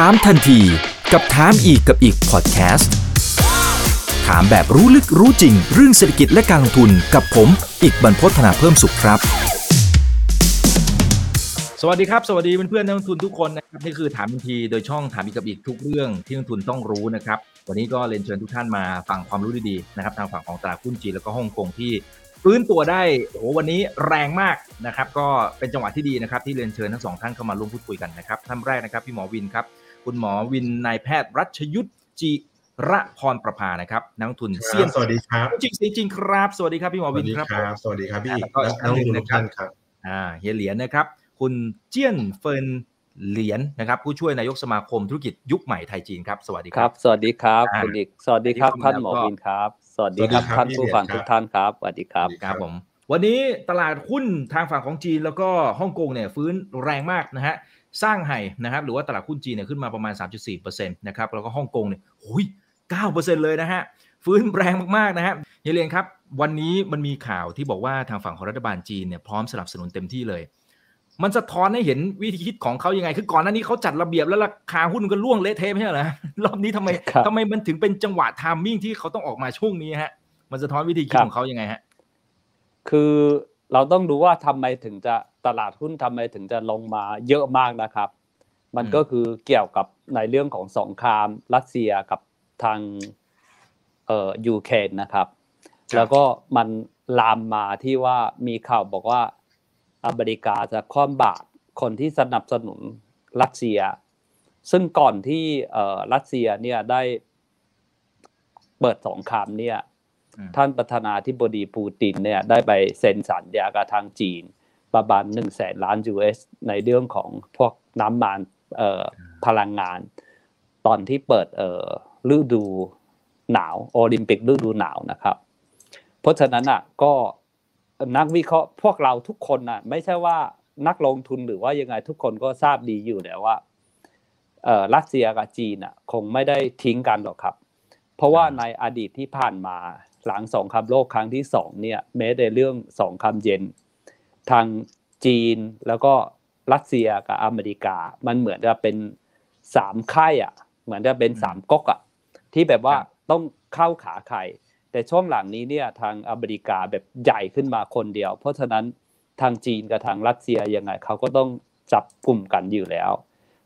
ถามทันทีกับถามอีกกับอีกพอดแคสต์ถามแบบรู้ลึกรู้จริง เรื่องเศรษฐกิจและการลงทุนกับผม อีกบรรพฒนาเพิ่มสุขครับ สวัสดีครับ สวัสดีเพื่อนๆนักลงทุนทุกคนนะครับนี่คือถามทันทีโดยช่องถามอีกกับอีกทุกเรื่องที่นักลงทุนต้องรู้นะครับวันนี้ก็เรียนเชิญทุกท่านมาฟังความรู้ดีๆนะครับทางฝั่งของตลาดหุ้นจีนแล้วก็ฮ่องกงที่ฟื้นตัวได้โอ้วันนี้แรงมากนะครับ ก็เป็นจังหวะที่ดีนะครับ ที่เรียนเชิญทั้งสองท่านเข้ามาร่วมพูดคุยกันนะครับท่านแรกนะครับพี่หมอวินครับ คุณหมอวินนายแพทย์รัชยุทธจิระพรประภานะครับนักลงทุนเซียนสวัสดีครับจริงจริงครับสวัสดีครับพี่หมอสวิวัสนดีครับครับสวัสดีครับพี่แล้วก็อีกท่านหนึ่งทุนะกครับท่านครับอ่าเฮียเหรียญนะครับ คุณเจี้ยนเฟินเหรียญนะครับ ผู้ช่วยนายกสมาคมธุรกิจยุคใหม่ไทยจีนครับ สวัสดีคครัรับบสวัสดีครับอ่าคุณอีกสวัสดีครับที่ท่านเข้ามาหมอแล้วก็วินครับสวัสดีครับ สวัสดีครับท่านผู้ฟังพี่เหรียญทุกท่านครับสวัสดีครับครับผมวันนี้ตลาดหุ้นทางฝั่งของจีนแล้วก็ฮ่องกงเนี่ยฟื้นแรงมากนะฮะ สร้างไห่นะครับหรือว่าตลาดหุ้นจีนเนี่ยขึ้นมาประมาณ 3.4%นะครับแล้วก็ฮ่องกงเนี่ยโอ้ย9%เลยนะฮะฟื้นแรงมากๆนะฮะเฮียเลียนครับ วันนี้มันมีข่าวที่บอกว่าทางฝั่งของรัฐบาลจีนเนี่ยพร้อมสนับสนุนเต็มที่เลย มันสะท้อนให้เห็นวิธีคิดของเขายังไง คือก่อนหน้านี้เขาจัดระเบียบแล้วราคาหุ้นมันก็ล่วงเละเทะไม่ใช่เหรอรอบนี้ทำไมครับทำไมมันถึงเป็นจังหวะไทามมิ่งที่เขาต้องออกมาช่วงนี้ฮะมันสะท้อนวิธีคิดครับของเขายังไงฮะคือ เราต้องดูว่าทำไมถึงจะตลาดหุ้นทำไมถึงจะลงมาเยอะมากนะครับ มันอืมก็คือเกี่ยวกับในเรื่องของสงครามรัสเซียกับทางเอ่อยูเครนนะครับ แล้วก็มันลามมาที่ว่ามีข่าวบอกว่าอเมริกาจะคว่ำบาตรคนที่สนับสนุนรัสเซีย ซึ่งก่อนที่เอ่อรัสเซียเนี่ยได้เปิดสงครามเนี่ยอืม ท่านประธานาธิบดีปูตินเนี่ยได้ไปเซ็นสัญญากับทางจีน ประมาณหนึ่งแสนล้าน US ในเรื่องของพวกน้ำมันเอ่อพลังงาน ตอนที่เปิดเอ่อฤดูหนาวโอลิมปิกฤดูหนาวนะครับ เพราะฉะนั้นอะก็นักวิเคราะห์พวกเราทุกคนน่ะไม่ใช่ว่านักลงทุนหรือว่ายังไงทุกคนก็ทราบดีอยู่แล้วว่าเอ่อรัสเซียกับจีนอะคงไม่ได้ทิ้งกันหรอกครับ เพราะว่าในอดีตที่ผ่านมา หลังสงครามโลกครั้งที่สองเนี่ยแม้ในเรื่องสงครามเย็น ทางจีนแล้วก็รัสเซียกับอเมริกา มันเหมือนจะเป็นสามค่ายอะ เหมือนจะเป็นสามก๊กอะที่แบบว่าครับต้องเข้าขาใครแต่ช่วงหลังนี้เนี่ยทางอเมริกาแบบใหญ่ขึ้นมาคนเดียว เพราะฉะนั้นทางจีนกับทางรัสเซียยังไงเขาก็ต้องจับกลุ่มกันอยู่แล้ว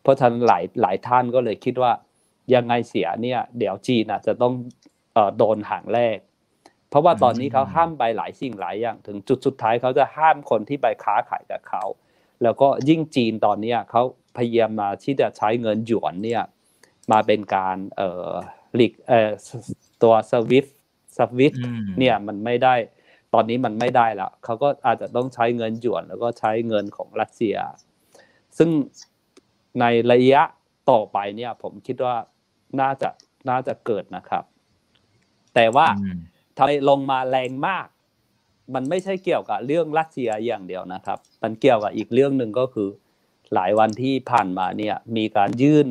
เพราะฉะนั้นหลายหลายท่านก็เลยคิดว่ายังไงเสียเนี่ย เดี๋ยวจีนอาจจะต้องเอ่อโดนหางแรก เพราะว่าตอนนี้เขาห้ามไปหลายสิ่งหลายอย่าง ถึงจุดสุดท้ายเขาจะห้ามคนที่ไปค้าขายกับเขาแล้วก็ยิ่งจีนตอนเนี้ยเขาพยายามมาที่จะใช้เงินหยวนเนี่ยมาเป็นการเอ่อหลีกเอ่อตัวสวิฟสวิฟอืมเนี่ยมันไม่ได้ตอนนี้มันไม่ได้แล้วเขาก็อาจจะต้องใช้เงินหยวน แล้วก็ใช้เงินของรัสเซีย ซึ่งในระยะต่อไปเนี่ย ผมคิดว่าน่าจะน่าจะเกิดนะครับ แต่ว่าอืม ทำไมลงมาแรงมาก มันไม่ใช่เกี่ยวกับเรื่องรัสเซียอย่างเดียวนะครับ มันเกี่ยวกับอีกเรื่องหนึ่งก็คือ หลายวันที่ผ่านมาเนี่ยมีการยื่น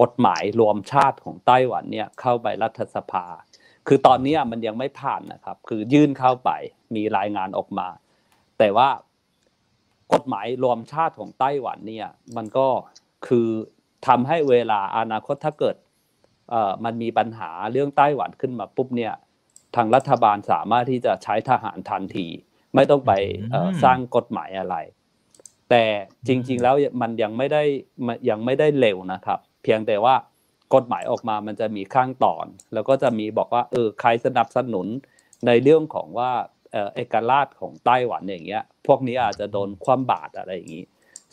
กฎหมายรวมชาติของไต้หวันเนี่ยเข้าไปรัฐสภา คือตอนนี้มันยังไม่ผ่านนะครับ คือยื่นเข้าไปมีรายงานออกมา แต่ว่ากฎหมายรวมชาติของไต้หวันเนี่ยมันก็คือทำให้เวลาอนาคตถ้าเกิดมันมีปัญหาเรื่องไต้หวันขึ้นมาปุ๊บเนี่ย ทางรัฐบาลสามารถที่จะใช้ทหารทันที ไม่ต้องไปเอ่ออืมสร้างกฎหมายอะไร แต่จริง ๆ แล้วมันยังไม่ได้มันยังไม่ได้เร็วนะครับ เพียงแต่ว่ากฎหมายออกมามันจะมีขั้นตอน แล้วก็จะมีบอกว่าเออใครสนับสนุนในเรื่องของว่าเอ่อเอกราชของไต้หวันอย่างเงี้ย พวกนี้อาจจะโดนคว่ำบาตรอะไรอย่างนี้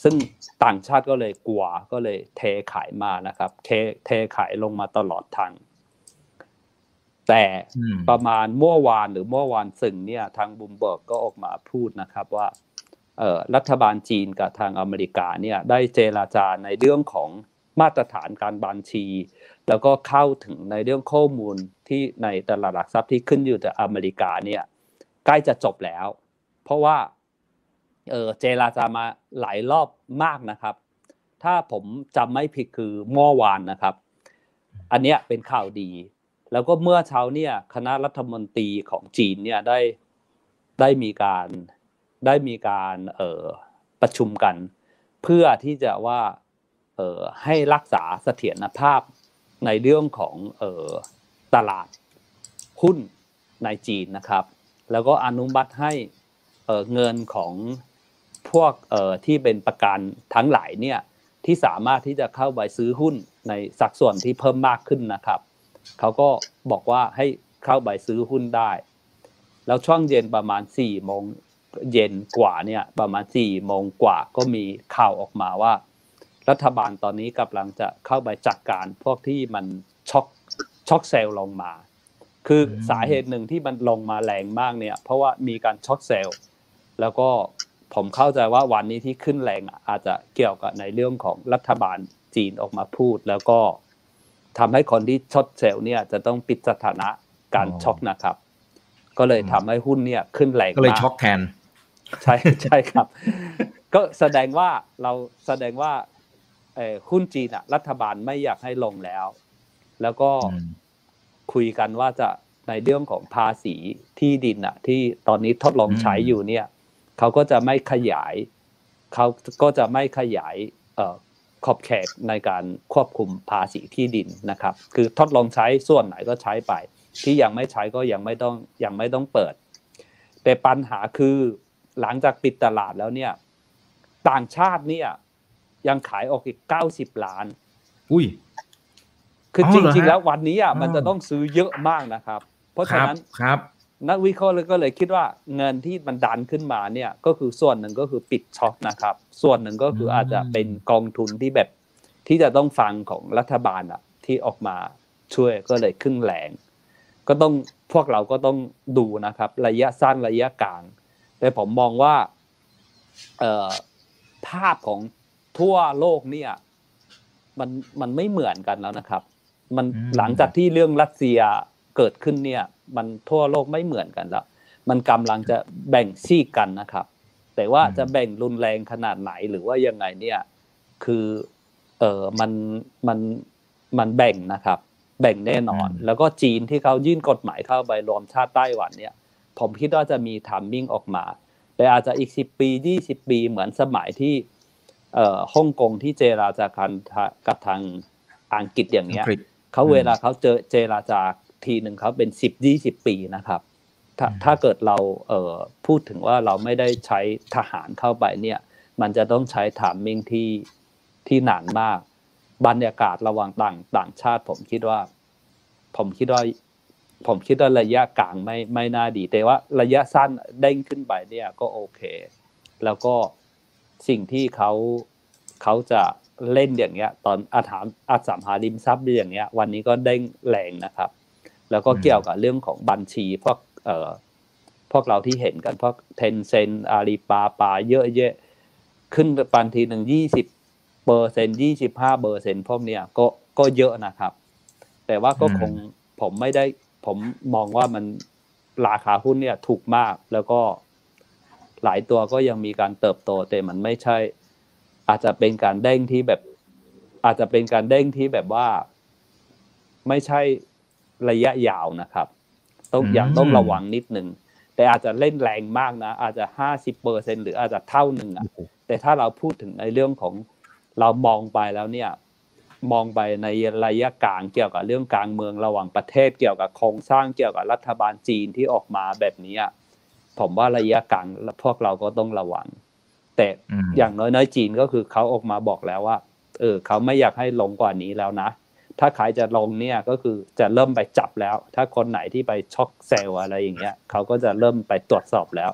ซึ่งต่างชาติก็เลยกลัวก็เลยเทขายมานะครับ เทเทขายลงมาตลอดทาง แต่อืมประมาณเมื่อวานหรือเมื่อวานซืนเนี่ยทางบุมเบิร์กก็ออกมาพูดนะครับว่าเอ่อรัฐบาลจีนกับทางอเมริกาเนี่ยได้เจราจาในเรื่องของมาตรฐานการบัญชี แล้วก็เข้าถึงในเรื่องข้อมูลที่ในตลาดหลักทรัพย์ที่ขึ้นอยู่แต่อเมริกาเนี่ยใกล้จะจบแล้ว เพราะว่าเออเจราจามาหลายรอบมากนะครับ ถ้าผมจำไม่ผิดคือเมื่อวานนะครับ อันเนี้ยเป็นข่าวดี แล้วก็เมื่อเช้าเนี่ยคณะรัฐมนตรีของจีนเนี่ยได้ได้มีการได้มีการเอ่อประชุมกัน เพื่อที่จะว่าเอ่อให้รักษาเสถียรภาพในเรื่องของเอ่อตลาดหุ้นในจีนนะครับ แล้วก็อนุมัติให้เอ่อเงินของพวกเอ่อที่เป็นประกันทั้งหลายเนี่ยที่สามารถที่จะเข้าไปซื้อหุ้นในสัดส่วนที่เพิ่มมากขึ้นนะครับ เขาก็บอกว่าให้เข้าไปซื้อหุ้นได้ แล้วช่วงเย็นประมาณ4ี่โมงเย็นกว่าเนี่ยประมาณ4ี่โมงกว่าก็มีข่าวออกมาว่า รัฐบาลตอนนี้กำลังจะเข้าไปจัดการพวกที่มัน short short sell ลงมา คือสาเหตุหนึ่งที่มันลงมาแรงมากเนี่ย เพราะว่ามีการ short sell แล้วก็ผมเข้าใจว่าวันนี้ที่ขึ้นแรงอะอาจจะเกี่ยวกับในเรื่องของรัฐบาลจีนออกมาพูด แล้วก็ ทำให้คนที่ช็อตเซลล์เนี่ยจะต้องปิดสถานะการอ๋อช็อกนะครับ ก็เลยทำให้หุ้นเนี่ยขึ้นแรงก็เลยมากช็อกแทน ใช่ใช่ครับ ก็แสดงว่าเราแสดงว่าเอ่อหุ้นจีนอะรัฐบาลไม่อยากให้ลงแล้ว แล้วก็อืมคุยกันว่าจะในเรื่องของภาษีที่ดินอะที่ตอนนี้ทดลองใช้อยู่เนี่ยเขาก็จะไม่ขยาย เขาก็จะไม่ขยายเอ่อ ขอบเขตในการควบคุมภาษีที่ดินนะครับ คือทดลองใช้ส่วนไหนก็ใช้ไป ที่ยังไม่ใช้ก็ยังไม่ต้องยังไม่ต้องเปิด แต่ปัญหาคือหลังจากปิดตลาดแล้วเนี่ย ต่างชาติเนี่ย ยังขายออกอีกเก้าสิบล้าน อุ้ยคืออ๋อจเหรอริงๆฮะแล้ววันนี้อะอ๋อมันจะต้องซื้อเยอะมากนะครับ เพราะคฉะรับนั้นครับ นักวิเคราะห์เลยก็เลยคิดว่าเงินที่มันดันขึ้นมาเนี่ยก็คือส่วนหนึ่งก็คือปิดช็อคนะครับ ส่วนหนึ่งก็คืออาจจะเป็นกองทุนที่แบบที่จะต้องฟังของรัฐบาลอะที่ออกมาช่วยก็เลยขึ้นแรงก็ต้องพวกเราก็ต้องดูนะครับ ระยะสั้นระยะกลาง แต่ผมมองว่าเอ่อภาพของทั่วโลกเนี่ย มันมันไม่เหมือนกันแล้วนะครับ มันอืมหลังจากที่เรื่องรัสเซียเกิดขึ้นเนี่ย มันทั่วโลกไม่เหมือนกันแล้วมันกำลังจะแบ่งซีกกันนะครับ แต่ว่าจะแบ่งรุนแรงขนาดไหนหรือว่ายังไงเนี่ย คือเออมันมันมันแบ่งนะครับ แบ่งแน่นอนอืมแล้วก็จีนที่เขายื่นกฎหมายเข้าไปรวมชาติไต้หวันเนี่ย ผมคิดว่าจะมีทัมมิ่งออกมา แต่อาจจะอีกสิบปียี่สิบปีเหมือนสมัยที่เอ่อฮ่องกงที่เจราจากันกับทางอังกฤษอย่างอัเงี้งยกฤษเขาอืมเวลาเขาเจอเจราจา ทีหนึ่งเขาเป็นสิบยี่สิบปีนะครับ ถ้าอืมถ้าเกิดเราเอ่อพูดถึงว่าเราไม่ได้ใช้ทหารเข้าไปเนี่ย มันจะต้องใช้ถามมิ่งที่ที่นานมาก บรรยากาศระหว่างต่างต่างชาติ ผมคิดว่า ผมคิดว่า ผมคิดว่าระยะกลางไม่ไม่น่าดี แต่ว่าระยะสั้นเด้งขึ้นไปเนี่ยก็โอเค แล้วก็สิ่งที่เขาเขาจะเล่นอย่างเงี้ย ตอนอาถามอสัมหาริมทรัพย์อย่างเงี้ย วันนี้ก็เด้งแรงนะครับ แล้วก็อืมเกี่ยวกับเรื่องของบัญชีพวกเอ่อพวกเราที่เห็นกันพวกเทนเซนอาลีปาปาเยอะแยะขึ้นปันทีหนึ่งยี่สิบเปอร์เซ็นยี่สิบห้าเปอร์เซ็นพวกเนี้ยก็ก็เยอะนะครับ แต่ว่าก็อืมคงผมไม่ได้ผมมองว่ามันราคาหุ้นเนี่ยถูกมากแล้วก็หลายตัวก็ยังมีการเติบโตแต่มันไม่ใช่ อาจจะเป็นการเด้งที่แบบ อาจจะเป็นการเด้งที่แบบว่า ไม่ใช่ ระยะยาวนะครับ ต้องอืมอย่างต้องระวังนิดหนึ่งแต่อาจจะเล่นแรงมากนะ อาจจะห้าสิบเปอร์เซ็นหรืออาจจะเท่าหนึ่งอะแต่ถ้าเราพูดถึงในเรื่องของเรามองไปแล้วเนี่ย มองไปในระยะกลางเกี่ยวกับเรื่องการเมืองระหว่างประเทศเกี่ยวกับโครงสร้างเกี่ยวกับรัฐบาลจีนที่ออกมาแบบนี้อะผมว่าระยะกลางพวกเราก็ต้องระวัง แต่อืมอย่างน้อยๆจีนก็คือเขาออกมาบอกแล้วว่า เออเขาไม่อยากให้ลงกว่านี้แล้วนะ ถ้าใครจะลงเนี่ยก็คือจะเริ่มไปจับแล้ว ถ้าคนไหนที่ไปช็อกเซลล์อะไรอย่างเงี้ยเขาก็จะเริ่มไปตรวจสอบแล้ว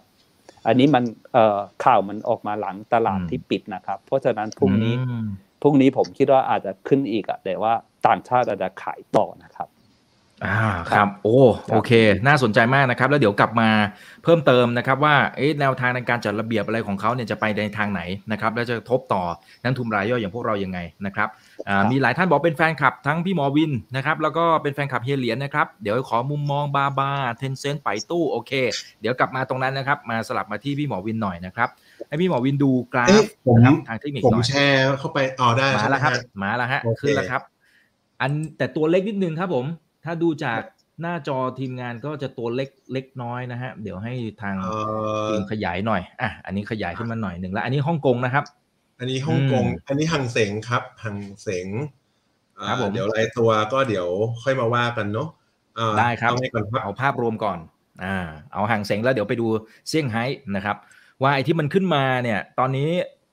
อันนี้มันเอ่อข่าวมันออกมาหลังตลาดอืมที่ปิดนะครับ เพราะฉะนั้นพรุ่งนี้อืมพรุ่งนี้ผมคิดว่าอาจจะขึ้นอีกอะแต่ว่าต่างชาติอาจจะขายต่อนะครับ อ่าครับ โอ้โอเค น่าสนใจมากนะครับ แล้วเดี๋ยวกลับมาเพิ่มเติมนะครับ ว่าเอ๊ะแนวทางในการจัดระเบียบอะไรของเขาเนี่ยจะไปในทางไหนนะครับ แล้วจะกระทบต่อนักทุนรายย่อยอย่างพวกเรายังไงนะครับอ่าครับมีหลายท่านบอกเป็นแฟนคลับทั้งพี่หมอวินนะครับ แล้วก็เป็นแฟนคลับเฮียเหรียญนะครับ เดี๋ยวขอมุมมองบาบาเทนเซนต์ไปตู้โอเค เดี๋ยวกลับมาตรงนั้นนะครับ มาสลับมาที่พี่หมอวินหน่อยนะครับให้พี่หมอวินดูกราเอ๊ะฟผมนะครับทางเทคนิคผมหน่อยแชร์เข้าไปอ๋อได้มาใช่ไหมแล้วครับฮะมาแล้วฮะโอเคขึ้นแล้วครับ อันแต่ตัวเล็กนิดนึงครับผม ถ้าดูจากหน้าจอทีมงานก็จะตัวเล็กเล็กน้อยนะฮะ เดี๋ยวให้ทางเอ่อทีมขยายหน่อย อะ อันนี้ขยายขึ้นมาหน่อยหนึ่งแล้ว อันนี้ฮ่องกงนะครับ อันนี้ฮ่องกง อันนี้หังเสงครับหังเสงอ่าครับผมเดี๋ยวรายตัวก็เดี๋ยวค่อยมาว่ากันเนาะอ่าได้ครับเอาไงก่อนครับเอาภาพรวมก่อน อ่า เอาห่างเสงแล้วเดี๋ยวไปดูเซี่ยงไฮ้นะครับ ว่าไอ้ที่มันขึ้นมาเนี่ย ตอนนี้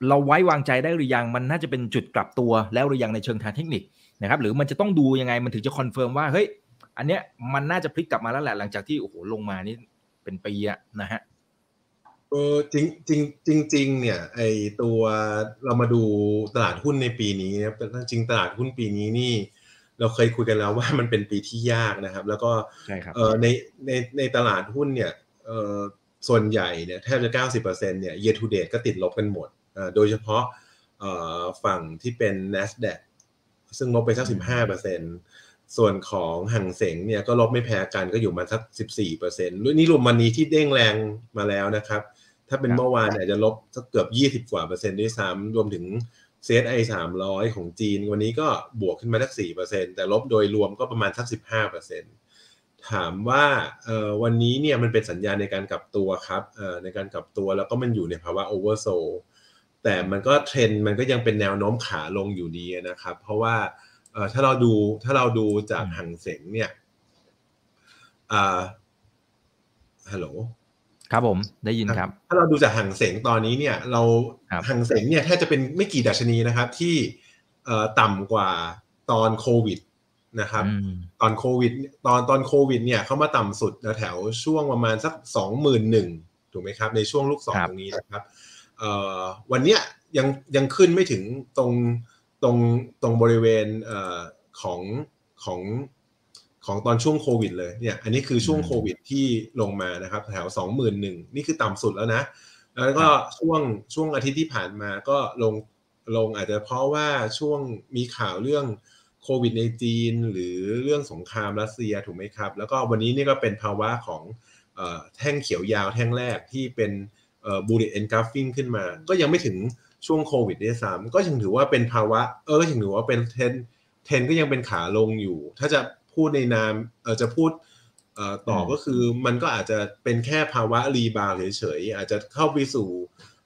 เราไว้วางใจได้หรือยังมันน่าจะเป็นจุดกลับตัวแล้วหรือยังในเชิงทางเทคนิคนะครับ หรือมันจะต้องดูยังไงมันถึงจะ confirm ว่าเฮ้ย อันเนี้ยมันน่าจะพลิกกลับมาแล้วแหละหลังจากที่โอ้โหลงมานี่เป็นปีอะนะฮะเออจริงจริงจริงจริงๆเนี่ยไอตัวเรามาดูตลาดหุ้นในปีนี้นะเป็นจริงตลาดหุ้นปีนี้นี่ เราเคยคุยกันแล้วว่ามันเป็นปีที่ยากนะครับ แล้วก็ใช่ครับเออในในในตลาดหุ้นเนี่ยเออส่วนใหญ่เนี่ยแทบจะ 90%เนี่ย year to date ก็ติดลบกันหมดเอ่อโดยเฉพาะเอ่อฝั่งที่เป็น NASDAQ ซึ่งลบไปสัก15% ส่วนของห่างเสงเนี่ยก็ลบไม่แพ้กันก็อยู่มาสัก14%นี่รวมวันนี้ที่เด้งแรงมาแล้วนะครับ ถ้าเป็นครับเมื่อวานเนี่ยอาจจะลบสักเกือบ 20 กว่าเปอร์เซ็นต์ด้วยซ้ำรวมถึง CSI 300ของจีน วันนี้ก็บวกขึ้นมาสัก4%แต่ลบโดยรวมก็ประมาณสัก15%ถามว่าเอ่อวันนี้เนี่ยมันเป็นสัญญาณในการกลับตัวครับเอ่อในการกลับตัวแล้วก็มันอยู่ในภาวะโอเวอร์โซแต่มันก็เทรนด์มันก็ยังเป็นแนวโน้มขาลงอยู่ดีนะครับ เพราะว่าเอ่อ ถ้าเราดูถ้าเราดูจากอืมหังเสงเนี่ยอ่าฮัลโหลครับผมได้ยินครับ ถ้าเราดูจากห่างเสงตอนนี้เนี่ย เราครับห่างเสงเนี่ยแทบจะเป็นไม่กี่ดัชนีนะครับ ที่เอ่อต่ำกว่าตอนโควิดนะครับอืมตอนโควิด ตอนตอนโควิด เนี่ยเขามาต่ำสุดแถวๆช่วงประมาณสักสองหมื่นหนึ่งถูกไหมครับ ในช่วงลูกศรครับตรงนี้นะครับเอ่อวันเนี้ยยังยังขึ้นไม่ถึงตรง ตรงตรงบริเวณเอ่อของของของตอนช่วงโควิดเลยเนี่ยอันนี้คือช่วงอืมโควิดที่ลงมานะครับแถวสองหมื่นหนึ่งนี่คือต่ำสุดแล้วนะ แล้วก็ช่วงช่วงอาทิตย์ที่ผ่านมาก็ลงลงอาจจะเพราะว่าช่วงมีข่าวเรื่องโควิดในจีน หรือเรื่องสงครามรัสเซียถูกไหมครับ แล้วก็วันนี้นี่ก็เป็นภาวะของเอ่อแท่งเขียวยาวแท่งแรกที่เป็น bullish engulfing ขึ้นมา ก็ยังไม่ถึง ช่วงโควิดด้วยซ้ำก็ยังถือว่าเป็นภาวะ เออยังถือว่าเป็น trend trend ก็ยังเป็นขาลงอยู่ ถ้าจะพูดในนามเออจะพูดเอ่อต่ออมก็คือมันก็อาจจะเป็นแค่ภาวะ rebound เฉยๆอาจจะเข้าไปสู่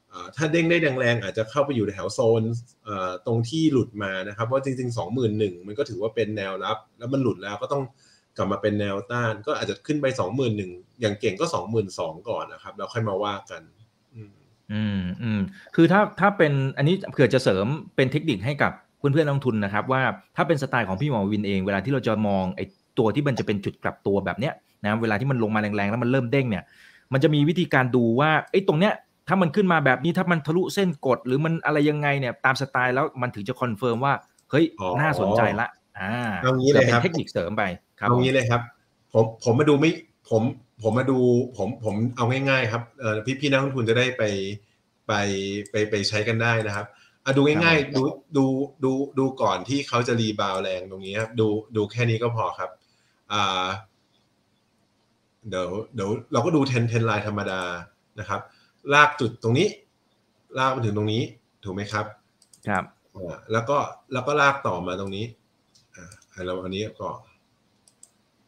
เอ่อถ้าเด้งได้แรงๆอาจจะเข้าไปอยู่แถวโซนเอ่อตรงที่หลุดมานะครับเพราะจริง ๆ 21,000มันก็ถือว่าเป็นแนวรับ แล้วมันหลุดแล้วก็ต้องกลับมาเป็นแนวต้าน ก็อาจจะขึ้นไป 21,000อย่างเก่งก็ 22,000 ก่อนนะครับแล้วค่อยมาว่ากัน อืมอืมอืมคือถ้าถ้าเป็นอันนี้เผื่อจะเสริมเป็นเทคนิคให้กับเพื่อนเพื่อนๆนักลงทุนนะครับ ว่าถ้าเป็นสไตล์ของพี่หมอวินเอง เวลาที่เราจะมองไอ้ตัวที่มันจะเป็นจุดกลับตัวแบบเนี้ยนะเวลาที่มันลงมาแรงๆ แล้วมันเริ่มเด้งเนี่ย มันจะมีวิธีการดูว่าไอ้ตรงเนี้ยถ้ามันขึ้นมาแบบนี้ถ้ามันทะลุเส้นกด หรือมันอะไรยังไงเนี่ยตามสไตล์แล้วมันถึงจะ confirm ว่าเฮ้ยอ๋อน่าสนใจละอ่าเอางี้เลยครับผื่อเป็นเทคนิคเสริมไปครับเอางี้เลยครับ ผมผมมาดูไม่ผม ผมมาดูผมผมเอาง่ายๆครับเออพี่พี่นักลงทุนจะได้ไปไปไปไปใช้กันได้นะครับอะดูง่ายๆดูดูดูดูก่อนที่เขาจะรีบาวด์แรงตรงนี้ครับดูดูแค่นี้ก็พอครับอ่าเดี๋ยวเดี๋ยวเราก็ดูเทนเทนไลน์ธรรมดานะครับ ลากจุดตรงนี้ ลากมาถึงตรงนี้ถูกไหมครับ ครับอ่าแล้วก็แล้วก็ลากต่อมาตรงนี้อ่าเราอันนี้ก็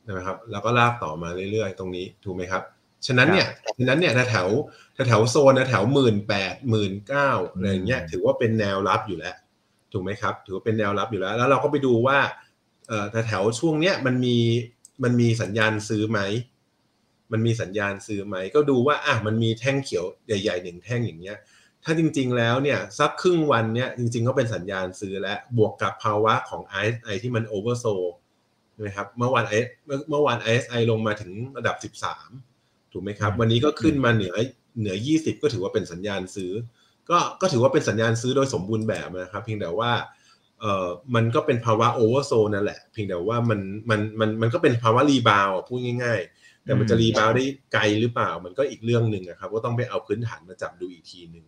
ใช่ไหมครับแล้วก็ลากต่อมาเรื่อยๆ ตรงนี้ถูกไหมครับ ฉะนั้นเนี่ยฉะนั้นเนี่ยแถวแถวโซนแถวหมื่นแปดหมื่นเก้าอะไรอย่างเงี้ยอืมถือว่าเป็นแนวรับอยู่แล้ว ถูกไหมครับ ถือว่าเป็นแนวรับอยู่แล้ว แล้วเราก็ไปดูว่าเอ่อแถวๆช่วงเนี้ยมันมีมันมีสัญญาณซื้อไหมมันมีสัญญาณซื้อไหมก็ดูว่าอะมันมีแท่งเขียวใหญ่ๆหนึ่งแท่งอย่างเงี้ย ถ้าจริงๆแล้วเนี่ยสักครึ่งวันเนี่ยจริงๆก็เป็นสัญญาณซื้อและบวกกับภาวะของ RSI ที่มันโอเวอร์โซ นะครับเมื่อวาน IS เมื่อเมื่อวาน RSI ลงมาถึงระดับ 13 ถูกไหมครับอืมวันนี้ก็ขึ้นมาเหนือเหนือ 20 ก็ถือว่าเป็นสัญญาณซื้อ ก็ก็ถือว่าเป็นสัญญาณซื้อโดยสมบูรณ์แบบนะครับ เพียงแต่ว่าเอ่อมันก็เป็นภาวะ oversold นั่นแหละ เพียงแต่ว่ามันมันมันมันก็เป็นภาวะ rebound อะพูดง่าย ๆ แต่มันจะ rebound ได้ไกลหรือเปล่า มันก็อีกเรื่องหนึ่งอะครับ ก็ต้องไปเอาพื้นฐานมาจับดูอีกทีหนึ่ง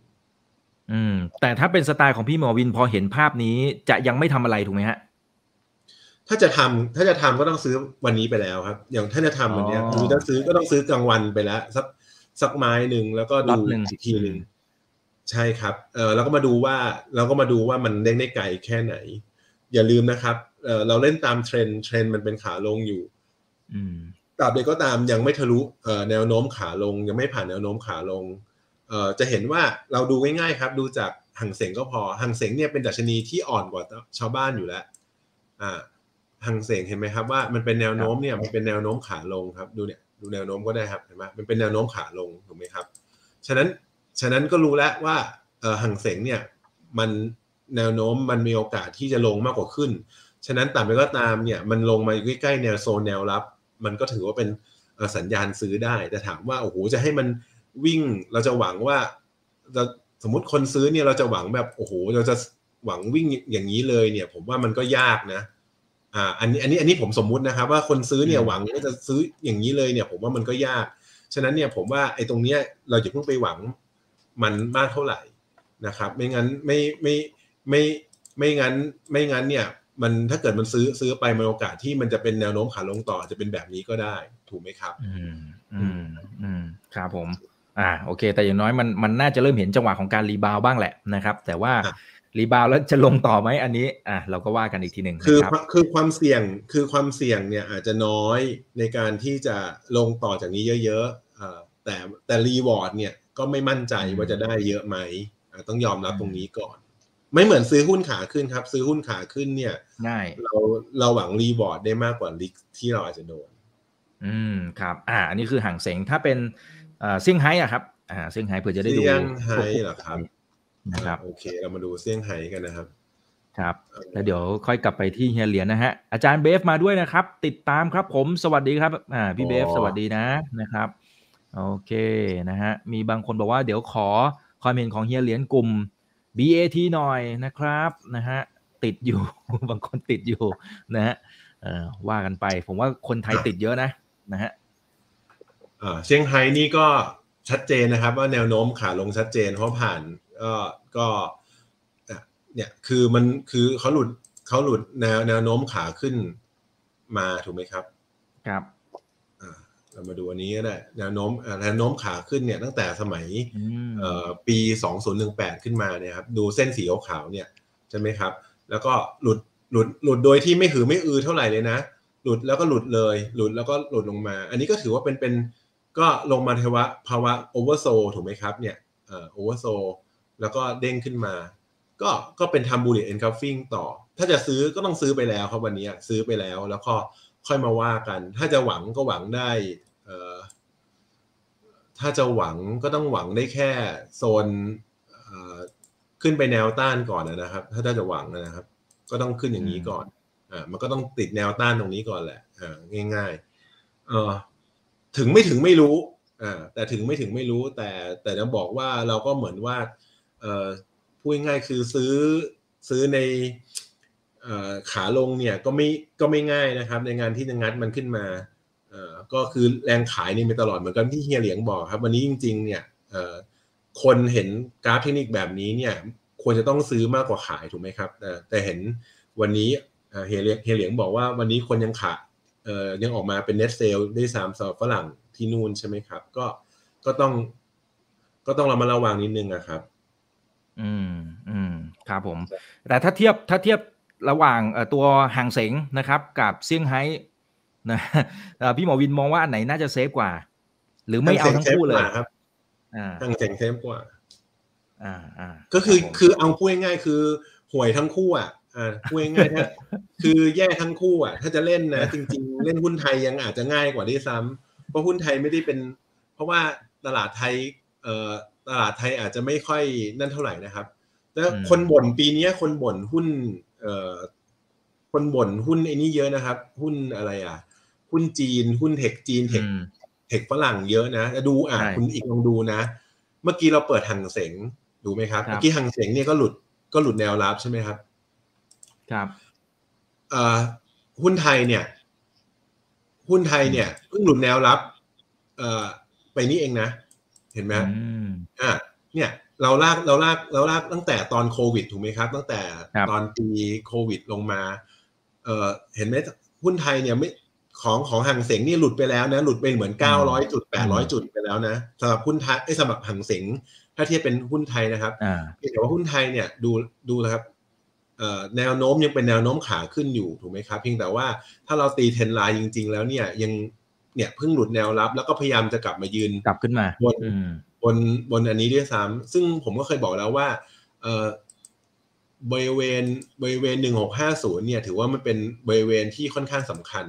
อืมแต่ถ้าเป็นสไตล์ของพี่หมอวินพอเห็นภาพนี้จะยังไม่ทำอะไรถูกไหมฮะ ถ้าจะทำถ้าจะทำก็ต้องซื้อวันนี้ไปแล้วครับ อย่างถ้าจะทำวันเนี้ยอ๋อคือถ้าซื้อก็ต้องซื้อกลางวันไปแล้วสักสักไม้หนึ่งแล้วก็ล็อดูตหนึ่งอีกทีหนึ่งใช่ครับเออแล้วก็มาดูว่าเราก็มาดูว่ามันเด้งได้ไกลแค่ไหน อย่าลืมนะครับเออเราเล่นตามเทรนด์เทรนด์มันเป็นขาลงอยู่ อืมตราบใดก็ตามยังไม่ทะลุเอ่อแนวโน้มขาลง ยังไม่ผ่านแนวโน้มขาลงเอ่อจะเห็นว่าเราดูง่ายๆครับ ดูจากหังเสงก็พอหังเสงเนี่ยเป็นดัชนีที่อ่อนกว่าชาวบ้านอยู่แล้วอ่า หังเสงเห็นไหมครับว่ามันเป็นแนวโน้มเนี่ยมันเป็นแนวโน้มขาลงครับ ดูเนี่ยดูแนวโน้มก็ได้ครับเห็นไหมมันเป็นแนวโน้มขาลงถูกไหมครับ ฉะนั้นฉะนั้นก็รู้แล้วว่าเออหังเสงเนี่ยมันแนวโน้มมันมีโอกาสที่จะลงมากกว่าขึ้น ฉะนั้นต่ำไปก็ตามเนี่ยมันลงมาอยู่ใกล้ๆแนวโซนแนวรับ มันก็ถือว่าเป็นสัญญาณซื้อได้ แต่ถามว่าโอ้โหจะให้มันวิ่งเราจะหวังว่าเราสมมติคนซื้อเนี่ยเราจะหวังแบบโอ้โหเราจะหวังวิ่งอย่างนี้เลยเนี่ย ผมว่ามันก็ยากนะ อ่าอันนี้อันนี้อันนี้ผมสมมุตินะครับ ว่าคนซื้อเนี่ยหวังว่าจะซื้ออย่างนี้เลยเนี่ยผมว่ามันก็ยาก ฉะนั้นเนี่ยผมว่าไอ้ตรงเนี้ยเราจะเพิ่งไปหวังมันมากเท่าไหร่นะครับ ไม่งั้นไม่ไม่ไม่ไม่งั้นไม่งั้นเนี่ยมันถ้าเกิดมันซื้อซื้อไปมันโอกาสที่มันจะเป็นแนวโน้มขาลงต่อจะเป็นแบบนี้ก็ได้ ถูกไหมครับ อืมอืมอืมครับผม อ่าโอเค แต่อย่างน้อยมันมันน่าจะเริ่มเห็นจังหวะของการ rebound บ้างแหละนะครับ แต่ว่า rebound แล้วจะลงต่อไหมอันนี้อ่าเราก็ว่ากันอีกทีหนึ่งคือรับคือความเสี่ยงคือความเสี่ยงเนี่ยอาจจะน้อยในการที่จะลงต่อจากนี้เยอะๆอ่าแต่แต่ reward เนี่ยก็ไม่มั่นใจว่าจะได้เยอะไหมอ่าต้องยอมรับตรงนี้ก่อน ไม่เหมือนซื้อหุ้นขาขึ้นครับ ซื้อหุ้นขาขึ้นเนี่ยง่ายเราเราหวัง reward ได้มากกว่า risk ที่เราอาจจะโดน อืมครับอ่าอันนี้คือฮั่งเส็งถ้าเป็นเอ่อเซี่ยงไฮ้อะครับอ่าเซี่ยงไฮ้เผื่อจะได้ดูเซี่ยงไฮ้เหรอครับ นะครับโอเค เรามาดูเซี่ยงไฮ้กันนะครับ ครับ แล้วเดี๋ยวค่อยกลับไปที่เฮียเหรียญนะฮะอาจารย์เบฟมาด้วยนะครับ ติดตามครับผมสวัสดีครับอ่าพี่เบฟอ๋อสวัสดีนะนะครับโอเคนะฮะมีบางคนบอกว่าเดี๋ยวขอความเห็นของเฮียเหรียญกลุ่ม BAT หน่อยนะครับนะฮะติดอยู่บางคนติดอยู่นะฮะเอ่อว่ากันไปผมว่าคนไทยติดเยอะนะนะฮะอ่าเซี่ยงไฮ้นี่ก็ชัดเจนนะครับ ว่าแนวโน้มขาลงชัดเจนเพราะผ่าน ก็ก็อะเนี่ยคือมันคือเขาหลุดเขาหลุดแนวแนวโน้มขาขึ้นมาถูกไหมครับ ครับอ่าเรามาดูอันนี้ก็ได้แนวโน้มอ่าแนวโน้มขาขึ้นเนี่ยตั้งแต่สมัยอืมเอ่อปี2018ขึ้นมาเนี่ยครับดูเส้นสีขาวๆเนี่ยใช่ไหมครับ แล้วก็หลุดหลุดหลุดโดยที่ไม่หือไม่อือเท่าไหร่เลยนะ หลุดแล้วก็หลุดเลย หลุดแล้วก็หลุดลงมา อันนี้ก็ถือว่าเป็นเป็นก็ลงมาภาวะภาวะ oversold ถูกไหมครับเนี่ยเอ่อ oversold แล้วก็เด้งขึ้นมา ก็ก็เป็นทำ bullish engulfing ต่อ ถ้าจะซื้อก็ต้องซื้อไปแล้วครับวันนี้ซื้อไปแล้วแล้วก็ค่อยมาว่ากัน ถ้าจะหวังก็หวังได้เอ่อถ้าจะหวังก็ต้องหวังได้แค่โซนเอ่อขึ้นไปแนวต้านก่อนนะครับถ้าถ้าจะหวังนะครับ ก็ต้องขึ้นอย่างนี้ก่อนอ่ามันก็ต้องติดแนวต้านตรงนี้ก่อนแหละอ่าง่ายๆเออถึงไม่ถึงไม่รู้อ่าแต่ถึงไม่ถึงไม่รู้แต่แต่จะบอกว่าเราก็เหมือนว่าเออ พูดง่ายคือซื้อซื้อในออขาลงเนี่ยก็ไม่ก็ไม่ง่ายนะครับ ในงานที่จะงัดมันขึ้นมาก็คือแรงขายนี่มีตลอดเหมือนกันที่เฮียเหลียงบอกครับ วันนี้จริง ๆ เนี่ยคนเห็นกราฟเทคนิคแบบนี้เนี่ยควรจะต้องซื้อมากกว่าขายถูกไหมครับ แต่เห็นวันนี้เฮียเหลียงบอกว่าวันนี้คนยังขายยังออกมาเป็น net sale ได้สามสำหรับฝรั่งที่นู่นใช่ไหมครับ ก็ก็ต้องก็ต้องเรามาระวังนิดนึงอะครับ อืมอืมครับผม แต่ถ้าเทียบถ้าเทียบระหว่างเอ่อตัวห่างเสงนะครับ กับเซี่ยงไฮ้นะเอ่อพี่หมอวินมองว่าอันไหนน่าจะเซฟกว่า หรือไม่เอาทั้งคู่เลยทางเซ็งซฟกว่าครับอ่าทางเซ็งเซฟกว่า อ่าอ่าก็คือรับผมคือเอาพูดง่ายๆคือหวยทั้งคู่อะอ่าพูดง่ายๆถ้าคือแย่ทั้งคู่อะ ถ้าจะเล่นนะ จริง ๆ เล่นหุ้นไทยยังอาจจะง่ายกว่าด้วยซ้ำเพราะหุ้นไทยไม่ได้เป็น เพราะว่าตลาดไทยเอ่อ ตลาดไทยอาจจะไม่ค่อยนั่นเท่าไหร่นะครับแล้วคนบ่นปีนี้คนบ่นหุ้น เอ่อคนบ่นหุ้นไอ้นี้เยอะนะครับ หุ้นอะไรอะ หุ้นจีน หุ้นเทคจีนเทคอืมเทคฝรั่งเยอะนะจะดูอะใช่คุณอีกลองดูนะ เมื่อกี้เราเปิดหังเสงดูไหมครับครับ เมื่อกี้หังเสงเนี่ยก็หลุดก็หลุดแนวรับใช่ไหมครับ ครับเอ่อหุ้นไทยเนี่ย หุ้นไทยเนี่ยเพิ่งหลุดแนวรับ เอ่อไปนี่เองนะ เห็นไหมอืมอะเนี่ยเราลากเราลากเราลากตั้งแต่ตอนโควิดถูกไหมครับ ตั้งแต่ครับตอนปีโควิดลงมา เอ่อเห็นไหมหุ้นไทยเนี่ยไม่ของของหังเสงนี่หลุดไปแล้วนะ หลุดไปเหมือนเก้าร้อยจุดแปดร้อยจุดไปแล้วนะสำหรับหุ้นไทยไอ้ยสำหรับหังเสงถ้าเทียบเป็นหุ้นไทยนะครับอ่าเพียงแต่ว่าหุ้นไทยเนี่ยดูดูนะครับเอ่อแนวโน้มยังเป็นแนวโน้มขาขึ้นอยู่ถูกไหมครับ เพียงแต่ว่าถ้าเราตีเทรนไลน์จริง ๆ แล้วเนี่ยยัง เนี่ยเพิ่งหลุดแนวรับ แล้วก็พยายามจะกลับมายืนกลับขึ้นมาบนอืมบนบนอันนี้ด้วยซ้ำซึ่งผมก็เคยบอกแล้วว่าเเอ่อบริเวณบริเวณหนึ่งหกห้าศูนย์เนี่ย ถือว่ามันเป็นบริเวณที่ค่อนข้างสำคัญ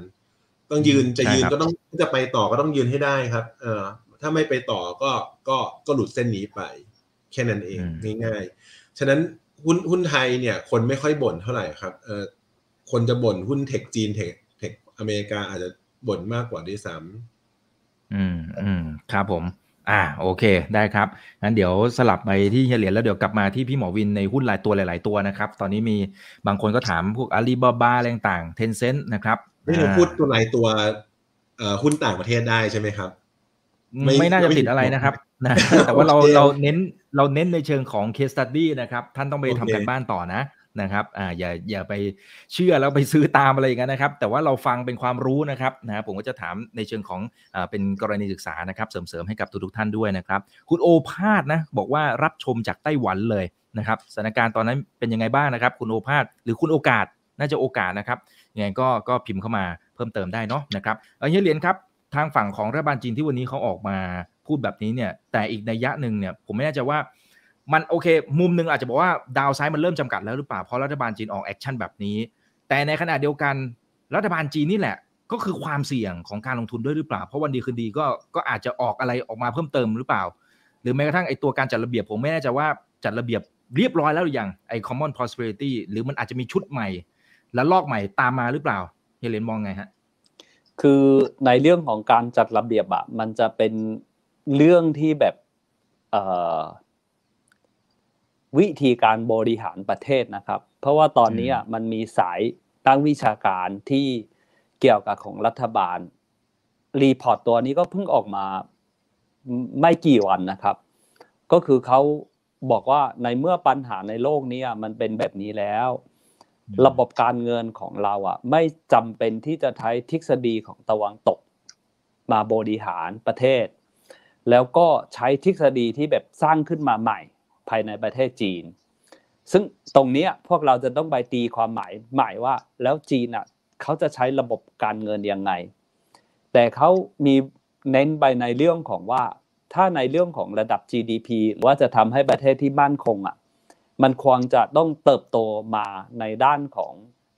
ต้องยืนจะยืนก็ต้องจะไปต่อก็ต้องยืนให้ได้ครับ เอ่อถ้าไม่ไปต่อก็ก็ก็หลุดเส้นนี้ไป แค่นั้นเองง่าย ๆ ฉะนั้นหุ้นหุ้นไทยเนี่ย คนไม่ค่อยบ่นเท่าไหร่ครับเอ่อคนจะบ่นหุ้นเทคจีนเทคเทคอเมริกาอาจจะ บ่นมากกว่าด้วยซ้ำอืมอืมครับผม อ่า โอเค ได้ครับงั้นเดี๋ยวสลับไปที่เฮียเหรียญแล้วเดี๋ยวกลับมาที่พี่หมอวินในหุ้นหลายตัวหลาย ๆ ตัวนะครับ ตอนนี้มีบางคนก็ถามพวกอาลีบาบาอะไรต่างเทนเซ็นต์นะครับนี่เราพูดตัวหลายตัวเอ่อหุ้นต่างประเทศได้ใช่ไหมครับไม่น่าจะติดอะไรนะครับนะแต่ว่าเราเราเน้นเราเน้นในเชิงของ case study นะครับ ท่านต้องไปทำกันบ้านต่อนะ นะครับอ่าอย่าอย่าไปเชื่อแล้วไปซื้อตามอะไรอย่างนั้นนะครับ แต่ว่าเราฟังเป็นความรู้นะครับนะผมก็จะถามในเชิงของอ่าเป็นกรณีศึกษานะครับเสริมๆให้กับทุกๆท่านด้วยนะครับ คุณโอภาสนะบอกว่ารับชมจากไต้หวันเลยนะครับสถานการณ์ตอนนั้นเป็นยังไงบ้างนะครับ คุณโอภาสหรือคุณโอกาสน่าจะโอกาสนะครับยังไงก็ก็พิมพ์เข้ามาเพิ่มเติมได้เนาะนะครับเอาเฮียเหรียญครับทางฝั่งของรัฐบาลจีนที่วันนี้เขาออกมาพูดแบบนี้เนี่ยแต่อีกนัยยะหนึ่งเนี่ยผมไม่แน่ใจว่า มันโอเคมุมหนึ่งอาจจะบอกว่า downside มันเริ่มจำกัดแล้วหรือเปล่าเพราะรัฐบาลจีนออก action แบบนี้ แต่ในขณะเดียวกันรัฐบาลจีนนี่แหละ ก็คือความเสี่ยงของการลงทุนด้วยหรือเปล่า เพราะวันดีคืนดีก็ก็อาจจะออกอะไรออกมาเพิ่มเติมหรือเปล่า หรือแม้กระทั่งไอตัวการจัดระเบียบผมไม่แน่ใจว่าจัดระเบียบเรียบร้อยแล้วหรือยังไอ common prosperity หรือมันอาจจะมีชุดใหม่ และลอกใหม่ตามมาหรือเปล่าเฮเลนมองไงฮะคือในเรื่องของการจัดระเบียบอะมันจะเป็นเรื่องที่แบบ วิธีการบริหารประเทศนะครับ เพราะว่าตอนนี้มันมีสายตั้งวิชาการที่เกี่ยวกับของรัฐบาล รีพอร์ตตัวนี้ก็เพิ่งออกมาไม่กี่วันนะครับ ก็คือเขาบอกว่าในเมื่อปัญหาในโลกนี้มันเป็นแบบนี้แล้ว ระบบการเงินของเราอะ ไม่จำเป็นที่จะใช้ทฤษฎีของตะวันตก มาบริหารประเทศ แล้วก็ใช้ทฤษฎีที่แบบสร้างขึ้นมาใหม่ ภายในประเทศจีน ซึ่งตรงนี้พวกเราจะต้องไปตีความหมายหมายว่า แล้วจีนอะเขาจะใช้ระบบการเงินยังไง แต่เขามีเน้นไปในเรื่องของว่า ถ้าในเรื่องของระดับ GDP ว่าจะทำให้ประเทศที่มั่นคงอะมันควรจะต้องเติบโตมาในด้านของ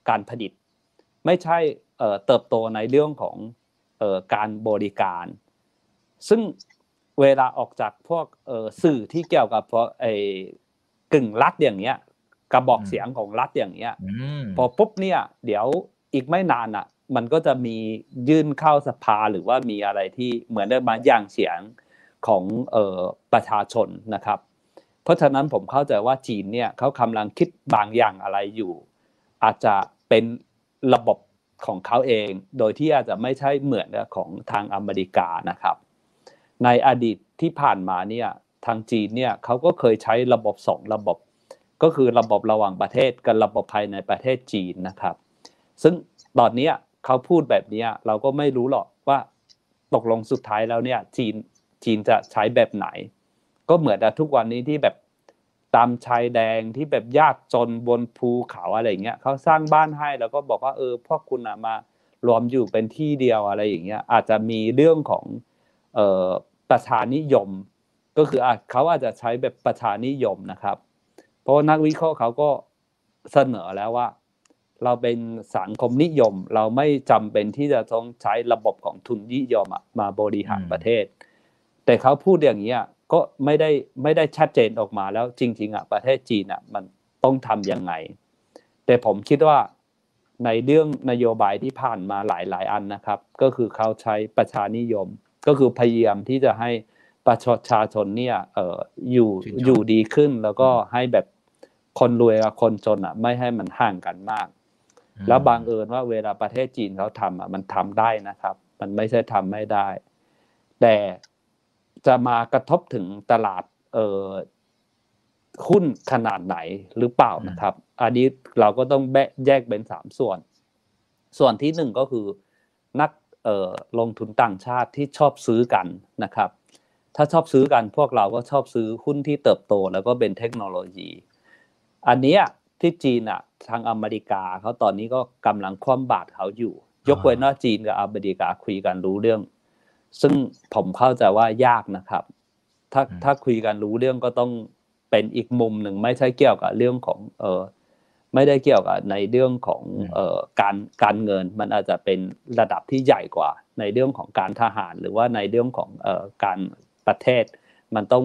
การผลิต ไม่ใช่เติบโตในเรื่องของการบริการ ซึ่ง เวลาออกจากพวกสื่อที่เกี่ยวกับพวกไอ้กึ่งรัฐอย่างเงี้ยกระบอกเสียงของรัฐอย่างเงี้ยพอปุ๊บเนี่ย เดี๋ยวอีกไม่นานอะ มันก็จะมียื่นเข้าสภาหรือว่ามีอะไรที่เหมือนได้มาอย่างเสียงของเอ่อประชาชนนะครับ เพราะฉะนั้นผมเข้าใจว่าจีนเนี่ยเขากำลังคิดบางอย่างอะไรอยู่ อาจจะเป็นระบบของเขาเอง โดยที่อาจจะไม่ใช่เหมือนของทางอเมริกานะครับ ในอดีตที่ผ่านมาเนี่ยทางจีนเนี่ยเขาก็เคยใช้ระบบสองระบบ ก็คือระบบระหว่างประเทศกับระบบภายในประเทศจีนนะครับ ซึ่งตอนนี้เขาพูดแบบนี้เราก็ไม่รู้หรอกว่าตกลงสุดท้ายแล้วเนี่ยจีนจีนจะใช้แบบไหน ก็เหมือนทุกวันนี้ที่แบบตามชายแดงที่แบบยากจนบนภูเขาอะไรเงี้ยเขาสร้างบ้านให้แล้วก็บอกว่าเออพวกคุณมารวมอยู่เป็นที่เดียวอะไรอย่างเงี้ยอาจจะมีเรื่องของ ประชานิยม ก็คืออาจเขาอาจจะใช้แบบประชานิยมนะครับ เพราะนักวิเคราะห์เขาก็เสนอแล้วว่า เราเป็นสังคมนิยม เราไม่จำเป็นที่จะต้องใช้ระบบของทุนนิยมมาบริหารประเทศ แต่เขาพูดอย่างนี้ก็ไม่ได้ไม่ได้ชัดเจนออกมาแล้วจริงๆอะประเทศจีนอะมันต้องทํำยังไง แต่ผมคิดว่าในเรื่องนโยบายที่ผ่านมาหลายๆ อันนะครับ ก็คือเขาใช้ประชานิยม ก็คือพยายามที่จะให้ประชาชนเนี่ยเอออยู่อยู่ดีขึ้นแล้วก็ให้แบบคนรวยกับคนจนอะ ไม่ให้มันห่างกันมาก แล้วบางเอิญว่าเวลาประเทศจีนเขาทำอะมันทำได้นะครับ มันไม่ใช่ทำไม่ได้ แต่จะมากระทบถึงตลาดเออหุ้นขนาดไหนหรือเปล่านะครับ อันนี้เราก็ต้องแยกเป็นสามส่วน ส่วนที่หนึ่งก็คือนัก ลงทุนต่างชาติที่ชอบซื้อกันนะครับ ถ้าชอบซื้อกันพวกเราก็ชอบซื้อหุ้นที่เติบโตแล้วก็เป็นเทคโนโลยี อันนี้ที่จีนอะทางอเมริกาเขาตอนนี้ก็กำลังคว่ำบาตรเขาอยู่ ยกเว้นว่าจีนกับอเมริกาคุยกันรู้เรื่อง ซึ่งผมเข้าใจว่ายากนะครับ ถ้าถ้าคุยกันรู้เรื่องก็ต้องเป็นอีกมุมหนึ่งไม่ใช่เกี่ยวกับเรื่องของเออ ไม่ได้เกี่ยวกับในเรื่องของเอ่อการการเงิน มันอาจจะเป็นระดับที่ใหญ่กว่า ในเรื่องของการทหาร หรือว่าในเรื่องของเอ่อการประเทศ มันต้อง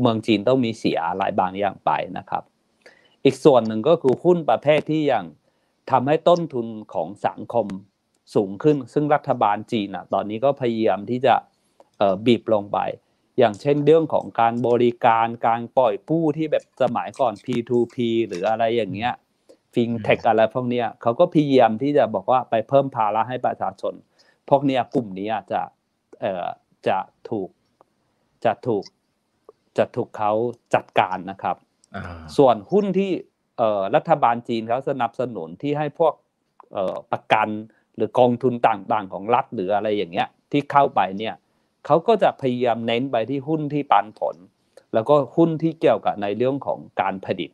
เมืองจีนต้องมีเสียอะไรบางอย่างไปนะครับ อีกส่วนหนึ่งก็คือหุ้นประเภทที่ยังทำให้ต้นทุนของสังคมสูงขึ้น ซึ่งรัฐบาลจีนอะตอนนี้ก็พยายามที่จะเอ่อบีบลงไป อย่างเช่นเรื่องของการบริการการปล่อยกู้ที่แบบสมัยก่อน P2P หรืออะไรอย่างเงี้ย ฟิงเทคอะไรพวกเนี้ยเขาก็พยายามที่จะบอกว่าไปเพิ่มภาระให้ประชาชน พวกเนี้ยกลุ่มนี้จะเอ่อจะถูกจะถูกจะถูกเขาจัดการนะครับอ่าส่วนหุ้นที่เอ่อรัฐบาลจีนเขาสนับสนุนที่ให้พวกเอ่อประกันหรือกองทุนต่างๆของรัฐหรืออะไรอย่างเงี้ยที่เข้าไปเนี่ยเขาก็จะพยายามเน้นไปที่หุ้นที่ปันผล แล้วก็หุ้นที่เกี่ยวกับในเรื่องของการผลิต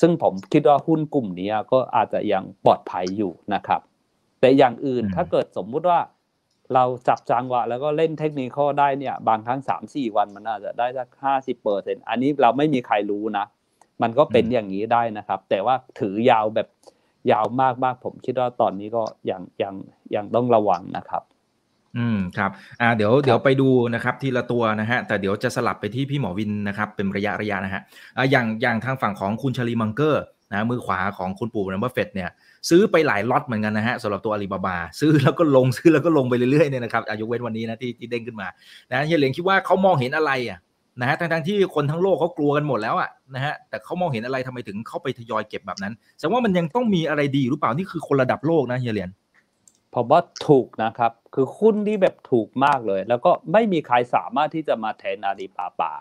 ซึ่งผมคิดว่าหุ้นกลุ่มนี้ก็อาจจะยังปลอดภัยอยู่นะครับ แต่อย่างอื่นอืมถ้าเกิดสมมุติว่าเราจับจังหวะแล้วก็เล่นเทคนิคข้อได้เนี่ย บางครั้งสามสี่วันมันอาจจะได้สักห้าสิบเปอร์เซ็นอันนี้เราไม่มีใครรู้นะ มันก็เป็นอย่างนี้ได้นะครับ แต่ว่าถือยาวแบบยาวมากๆผมคิดว่าตอนนี้ก็ยังยังยังต้องระวังนะครับ อืมครับอ่าเดี๋ยวเดี๋ยวไปดูนะครับทีละตัวนะฮะแต่เดี๋ยวจะสลับไปที่พี่หมอวินนะครับเป็นระยะระยะนะฮะอ่าอย่างอย่างทางฝั่งของคุณชาร์ลีมังเกอร์นะมือขวาของคุณปู่วอร์เรน บัฟเฟตต์เนี่ยซื้อไปหลายล็อตเหมือนกันนะฮะสำหรับตัวอาลีบาบา ซื้อแล้วก็ลงซื้อแล้วก็ลงไปเรื่อยๆเนี่ยนะครับอายุเว้นวันนี้นะที่ที่เด้งขึ้นมานะเฮียเหลียงคิดว่าเขามองเห็นอะไรอะนะฮะทั้งทั้งๆที่คนทั้งโลกเขากลัวกันหมดแล้วอะนะฮะแต่เขามองเห็นอะไรทำไมถึงเข้าไปทยอยเก็บแบบนั้นแสดงว่ามันยังต้องมีอะไรดีหรือเปล่านี่คือคนระดับโลกนะเฮียเหลียน ผมว่าถูกนะครับ คือหุ้นที่แบบถูกมากเลย แล้วก็ไม่มีใครสามารถที่จะมาแทนอาลีบาบา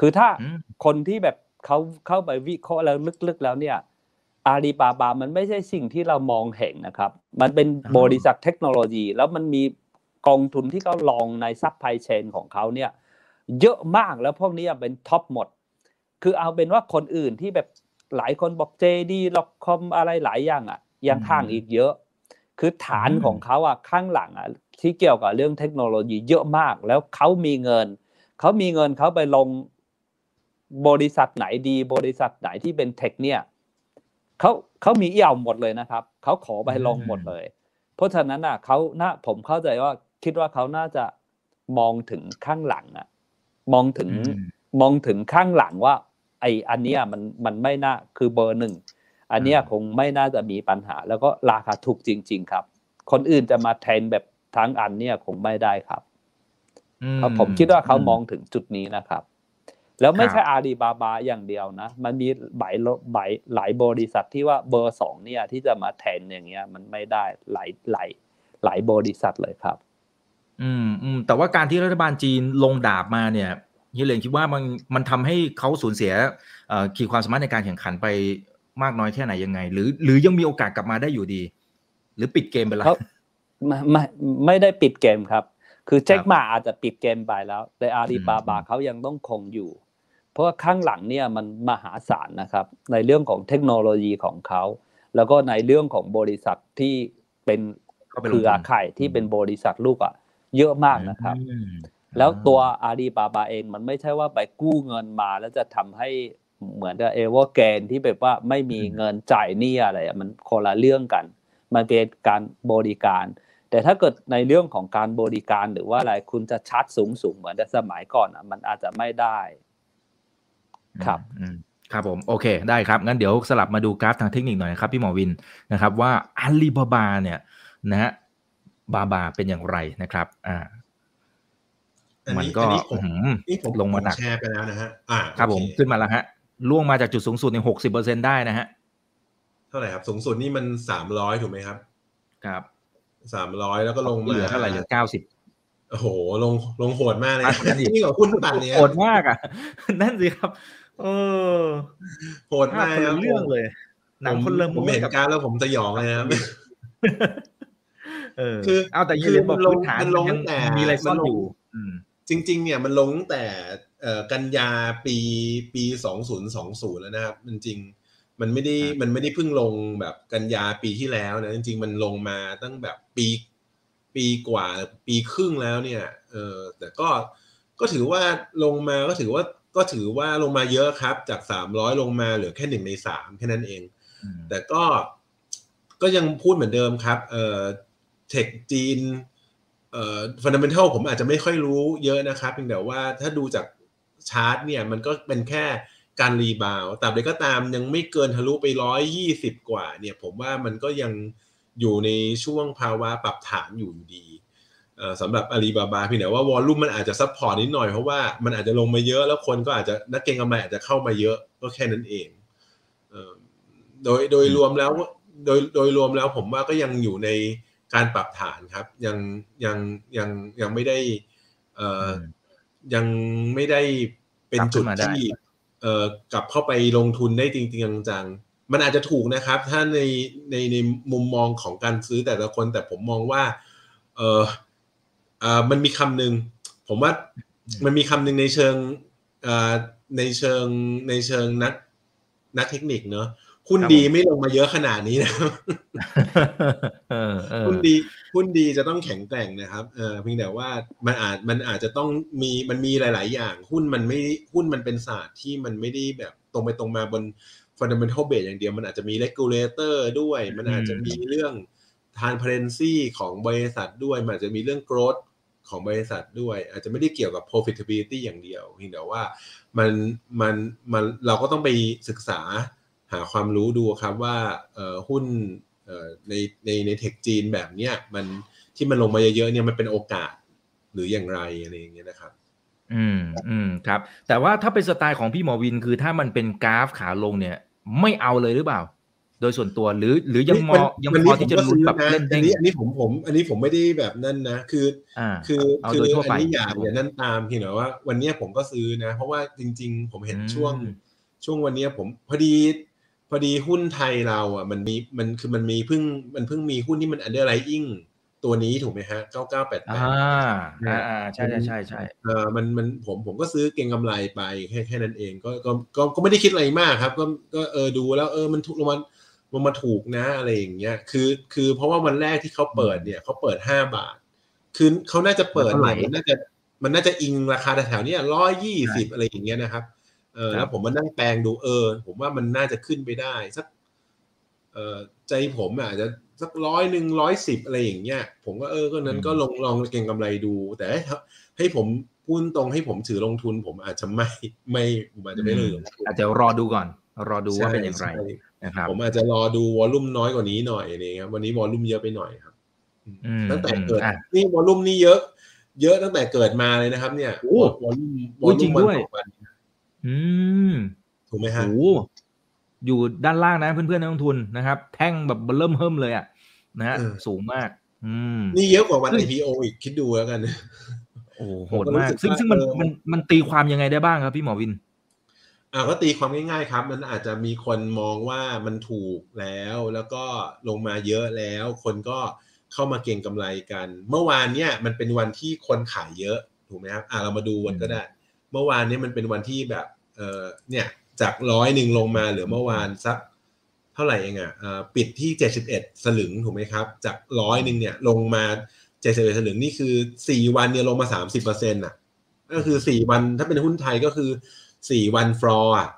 คือถ้าอืมคนที่แบบเขาเข้าไปวิเคราะห์แล้วลึกๆแล้วเนี่ยอาลีบาบามันไม่ใช่สิ่งที่เรามองเห็นนะครับ มันเป็นอ๋อบริษัทเทคโนโลยี แล้วมันมีกองทุนที่เขาลงใน supply chain ของเขาเนี่ย เยอะมากแล้วพวกนี้เป็น top หมด คือเอาเป็นว่าคนอื่นที่แบบหลายคนบอก JD ล็อกคอมอะไรหลายอย่างอะยังห่างอีกเยอะ คือฐานอืมของเขาอะข้างหลังอะที่เกี่ยวกับเรื่องเทคโนโลยีเยอะมาก แล้วเขามีเงินเขามีเงินเขาไปลงบริษัทไหนดี บริษัทไหนที่เป็นเทคเนี่ยเขาเขามีเอี่ยวหมดเลยนะครับเขาขอไปลงหมดเลย เพราะฉะนั้นอะเขาน่าผมเข้าใจว่าคิดว่าเขาน่าจะมองถึงข้างหลังอะ มองถึงอืมมองถึงข้างหลังว่า ไออันเนี้ยมันมันไม่น่าคือเบอร์หนึ่ง อันเนี้ยอ่าคงไม่น่าจะมีปัญหา แล้วก็ราคาถูกจริง ๆ ครับ คนอื่นจะมาแทนแบบทั้งอันเนี่ยคงไม่ได้ครับอืเพราะผมคิดว่าเขามองถึงจุดนี้นะครับ แล้วไม่ครับใช่อาลีบาบาอย่างเดียวนะ มันมีหลายหลายหลายบริษัทที่ว่าเบอร์สองเนี่ย ที่จะมาแทนอย่างเงี้ย มันไม่ได้หลายหลายหลายบริษัทเลยครับ อืมอืมแต่ว่าการที่รัฐบาลจีนลงดาบมาเนี่ยเฮียเหลียงคิดว่ามันมันทำให้เขาสูญเสียเอ่อขีดความสามารถในการแข่งขันไป มากน้อยแค่ไหนยังไง หรือ หรือยังมีโอกาสกลับมาได้อยู่ดี หรือปิดเกมไปแล้วเขาไม่ไม่ไม่ได้ปิดเกมครับ คือเจ็คครับมาอาจจะปิดเกมไปแล้ว แต่อาลีบาบาอืมเขายังต้องคงอยู่ เพราะว่าข้างหลังเนี่ยมันมหาศาลนะครับ ในเรื่องของเทคโนโลยีของเขา แล้วก็ในเรื่องของบริษัทที่เป็นเข้าไปลงเครือทุนข่ายที่เป็นบริษัทลูกอะ เยอะมากนะครับอืมแล้วตัวอาลีบาบาเองมันไม่ใช่ว่าไปกู้เงินมาแล้วจะทำให้ เหมือนกับเอเวอร์แกนที่แบบว่าไม่มีเงินจ่ายหนี้อะไรอะมันคนละเรื่องกัน มันเป็นการบริการ แต่ถ้าเกิดในเรื่องของการบริการหรือว่าอะไรคุณจะชาร์จสูงสูงๆเหมือนแต่สมัยก่อนอะ มันอาจจะไม่ได้ ครับอืมครับผมโอเคได้ครับ งั้นเดี๋ยวสลับมาดูกราฟทางเทคนิคหน่อยนะครับ พี่หมอวินนะครับ ว่าอาลีบาบาเนี่ย นะฮะบาบาเป็นอย่างไรนะครับ อ่าอันมันนี้ก็อันนี้ผมอื้อหือนี่ผมลงมาหนักผแชร์ไปแล้วนะฮะอ่าครับผมโอเขึ้นมาแล้วฮะ ล่วงมาจากจุดสูงสุดในหกสิบเปอร์เซ็นได้นะฮะ เท่าไหร่ครับ สูงสุดนี่มันสามร้อยถูกไหมครับ ครับสามร้อยแล้วก็ลงเหมาลือเท่าไหร่เหลือเก้าสิบโอ้โห ลงลงโหดมากเลยอะนั่นดินี่กับหุ้นปั่นเนี่ยโหดมากอะ นั่นสิครับ เออ โหดากภามพคนคละบเรื่องเลย หนังคนละผมม้วเห็นนกับการแล้วผมสยองเลยนะครับเออคือเอาแต่ยีคือเลนบอกมันลงพื้นฐานมันลงยังแต่มีอะไรซ่อนมันลงอยู่อืมจริง ๆ เนี่ยมันลงตั้งแต่เอ่อ กันยาปีปีสองศูนย์สองศูนย์แล้วนะครับจริงๆมันไม่ได้ครับมันไม่ได้เพิ่งลงแบบกันยาปีที่แล้วนะจริงๆมันลงมาตั้งแบบปีปีกว่าปีครึ่งแล้วเนี่ยเออแต่ก็ก็ถือว่าลงมาก็ถือว่าก็ถือว่าลงมาเยอะครับ จาก300ลงมาเหลือแค่หนึ่งในสามแค่นั้นเองอืมแต่ก็ก็ยังพูดเหมือนเดิมครับเอ่อ tech จีนเอ่อ fundamental ผมอาจจะไม่ค่อยรู้เยอะนะครับเพียงแต่ว่าถ้าดูจาก ชาร์ตเนี่ยมันก็เป็นแค่การ rebound แต่ใดก็ตามยังไม่เกินทะลุไปร้อยยี่สิบกว่าเนี่ยผมว่ามันก็ยังอยู่ในช่วงภาวะปรับฐานอยู่อยู่ดีสำหรับอาลีบาบาพียงแต่ว่าวอลลุ่มมันอาจจะซับพอร์ตนิดหน่อยเพราะว่ามันอาจจะลงมาเยอะแล้วคนก็อาจจะนักเก็งกำไรอาจจะเข้ามาเยอะก็แค่นั้นเองโดยโดยรวมแล้วโดยโดยรวมแล้วผมว่าก็ยังอยู่ในการปรับฐานครับ ยังยังยังยังไม่ได้เอ่ออ ยังไม่ได้เป็นจุดกลับขึ้นมาได้ที่เอ่อกลับเข้าไปลงทุนได้จริงๆจังๆมันอาจจะถูกนะครับ ถ้าในในในมุมมองของการซื้อแต่ละคนแต่ผมมองว่า เอออ่ามันมีคำหนึ่งผมว่ามันมีคำหนึ่งในเชิงอ่าในเชิงในเชิงนักนักเทคนิคเนอะ หุ้นครับดีผมไม่ลงมาเยอะขนาดนี้นะเออเออหุ้นดีหุ้นดีจะต้องแข็งแกร่งนะครับเออเพียงแต่ว่ามันอาจมันอาจจะต้องมีมันมีหลาย ๆ อย่าง หุ้นมันไม่หุ้นมันเป็นศาสตร์ที่มันไม่ได้แบบตรงไปตรงมาบน fundamental base อย่างเดียวมันอาจจะมี regulator ด้วย มันอาจจะมีเรื่อง transparency ของบริษัทด้วย มันอาจจะมีเรื่อง growth ของบริษัทด้วย อาจจะไม่ได้เกี่ยวกับ profitability อย่างเดียวเพียงแต่ว่ามันมันมันเราก็ต้องไปศึกษา หาความรู้ดูครับว่าเอ่อหุ้นเอ่อในในในเทคจีนแบบเนี้ยมันที่มันลงมาเยอะๆเนี่ยมันเป็นโอกาสหรืออย่างไรอะไรอย่างเงี้ยนะครับ อืมอืมครับ แต่ว่าถ้าเป็นสไตล์ของพี่หมอวินคือถ้ามันเป็นกราฟขาลงเนี่ย ไม่เอาเลยหรือเปล่า โดยส่วนตัวหรือหรือยังมอยังวันพนี้อที่จะลุ้นแบบผมก็ซื้อเล่นอัเด้นงนี้อันนี้ผมผม อันนี้ผมไม่ได้แบบนั่นนะคืออ่าคือเอาคือโดยทั่วอันไปนี้อย่าอย่านั่นตามเพียงแต่ว่า วันเนี้ยผมก็ซื้อนะ เพราะว่าจริง ๆ ผมเห็นอืมช่วงช่วงวันเนี้ยผมพอดี พอดีหุ้นไทยเราอะมันมีมันคือมันมีเพิ่งมันเพิ่งมีหุ้นที่มัน underlying ตัวนี้ถูกไหมฮะ9988อ่าอ่าอ่าใช่ใช่ใช่ใช่เออมันมันผมผมก็ซื้อเก็งกำไรไปแค่แค่นั้นเองก็ก็ก็ก็ไม่ได้คิดอะไรมากครับ ก็ก็เออดูแล้วเออมันถูกลงมาลงมาถูกนะอะไรอย่างเงี้ยคือคือเพราะว่าวันแรกที่เขาเปิดเนี่ยเขาเปิดห้าบาท คือเขาน่าจะเปิดเท่าไหร่เนี่ยมันน่าจะมันน่าจะอิงราคาแถวๆเนี้ร้อยยี่สิบอะไรอย่างเงี้ยนะครับ เออครับแล้วผมมานั่งแปลงดูเออ ผมว่ามันน่าจะขึ้นไปได้ สัก เออใจผมอาจจะสักร้อยหนึ่งร้อยสิบอะไรอย่างเงี้ยผมก็เออก็นั้นก็ลองลองเก็งกำไรดู แต่ให้ให้ผมพูดตรงให้ผมถือลงทุน ผมอาจจะไม่ไม่ผมอาจจะไม่เลยลงทุนอาจจะรอดูก่อน รอดูว่าเป็นอย่างไรใช่นะครับผมอาจจะรอดูวอลลุ่มน้อยกว่านี้หน่อยนี่ครับวันนี้วอลลุ่มเยอะไปหน่อยครับอืมตั้งแต่เกิดอะนี่วอลลุ่มนี่เยอะ เยอะตั้งแต่เกิดมาเลยนะครับ เนี่ยโอ้วอลลุ่มโอ้วอลจริลุ่มงวันด้วยต่อวัน อืมถูกไหมโอ้ฮะโหอยู่ด้านล่างนะเพื่อนๆนักลงทุนนะครับ แท่งแบบเริ่มเฮิมเลยอะนะฮะสูงมาก อืม นี่เยอะกว่าวันซึ่ง IPO อีกคิดดูแล้วกัน โอ้โหโหผมดก็รู้มากสึกซึ่งว่าซึ่งมันเออมันมันตีความยังไงได้บ้างครับพี่หมอวินอ่าก็ตีความง่ายๆครับ มันอาจจะมีคนมองว่ามันถูกแล้ว แล้วก็ลงมาเยอะแล้ว คนก็เข้ามาเก็งกำไรกัน เมื่อวานเนี่ยมันเป็นวันที่คนขายเยอะถูกไหมครับอ่าเรามาดูวันก็ได้ เมื่อวานนี้มันเป็นวันที่แบบเออเนี่ยจากร้อยหนึ่งลงมาเหลือเมื่อวานสักเท่าไหร่เองอะอ่าปิดที่เจ็ดสิบเอ็ดสลึงถูกไหมครับ จากร้อยหนึ่งเนี่ยลงมาเจ็ดสิบเอ็ดสลึงนี่คือสี่วันเนี่ยลงมาสามสิบเปอร์เซ็นต์อะก็คือสี่วันถ้าเป็นหุ้นไทยก็คือสี่วันฟลอร์อะ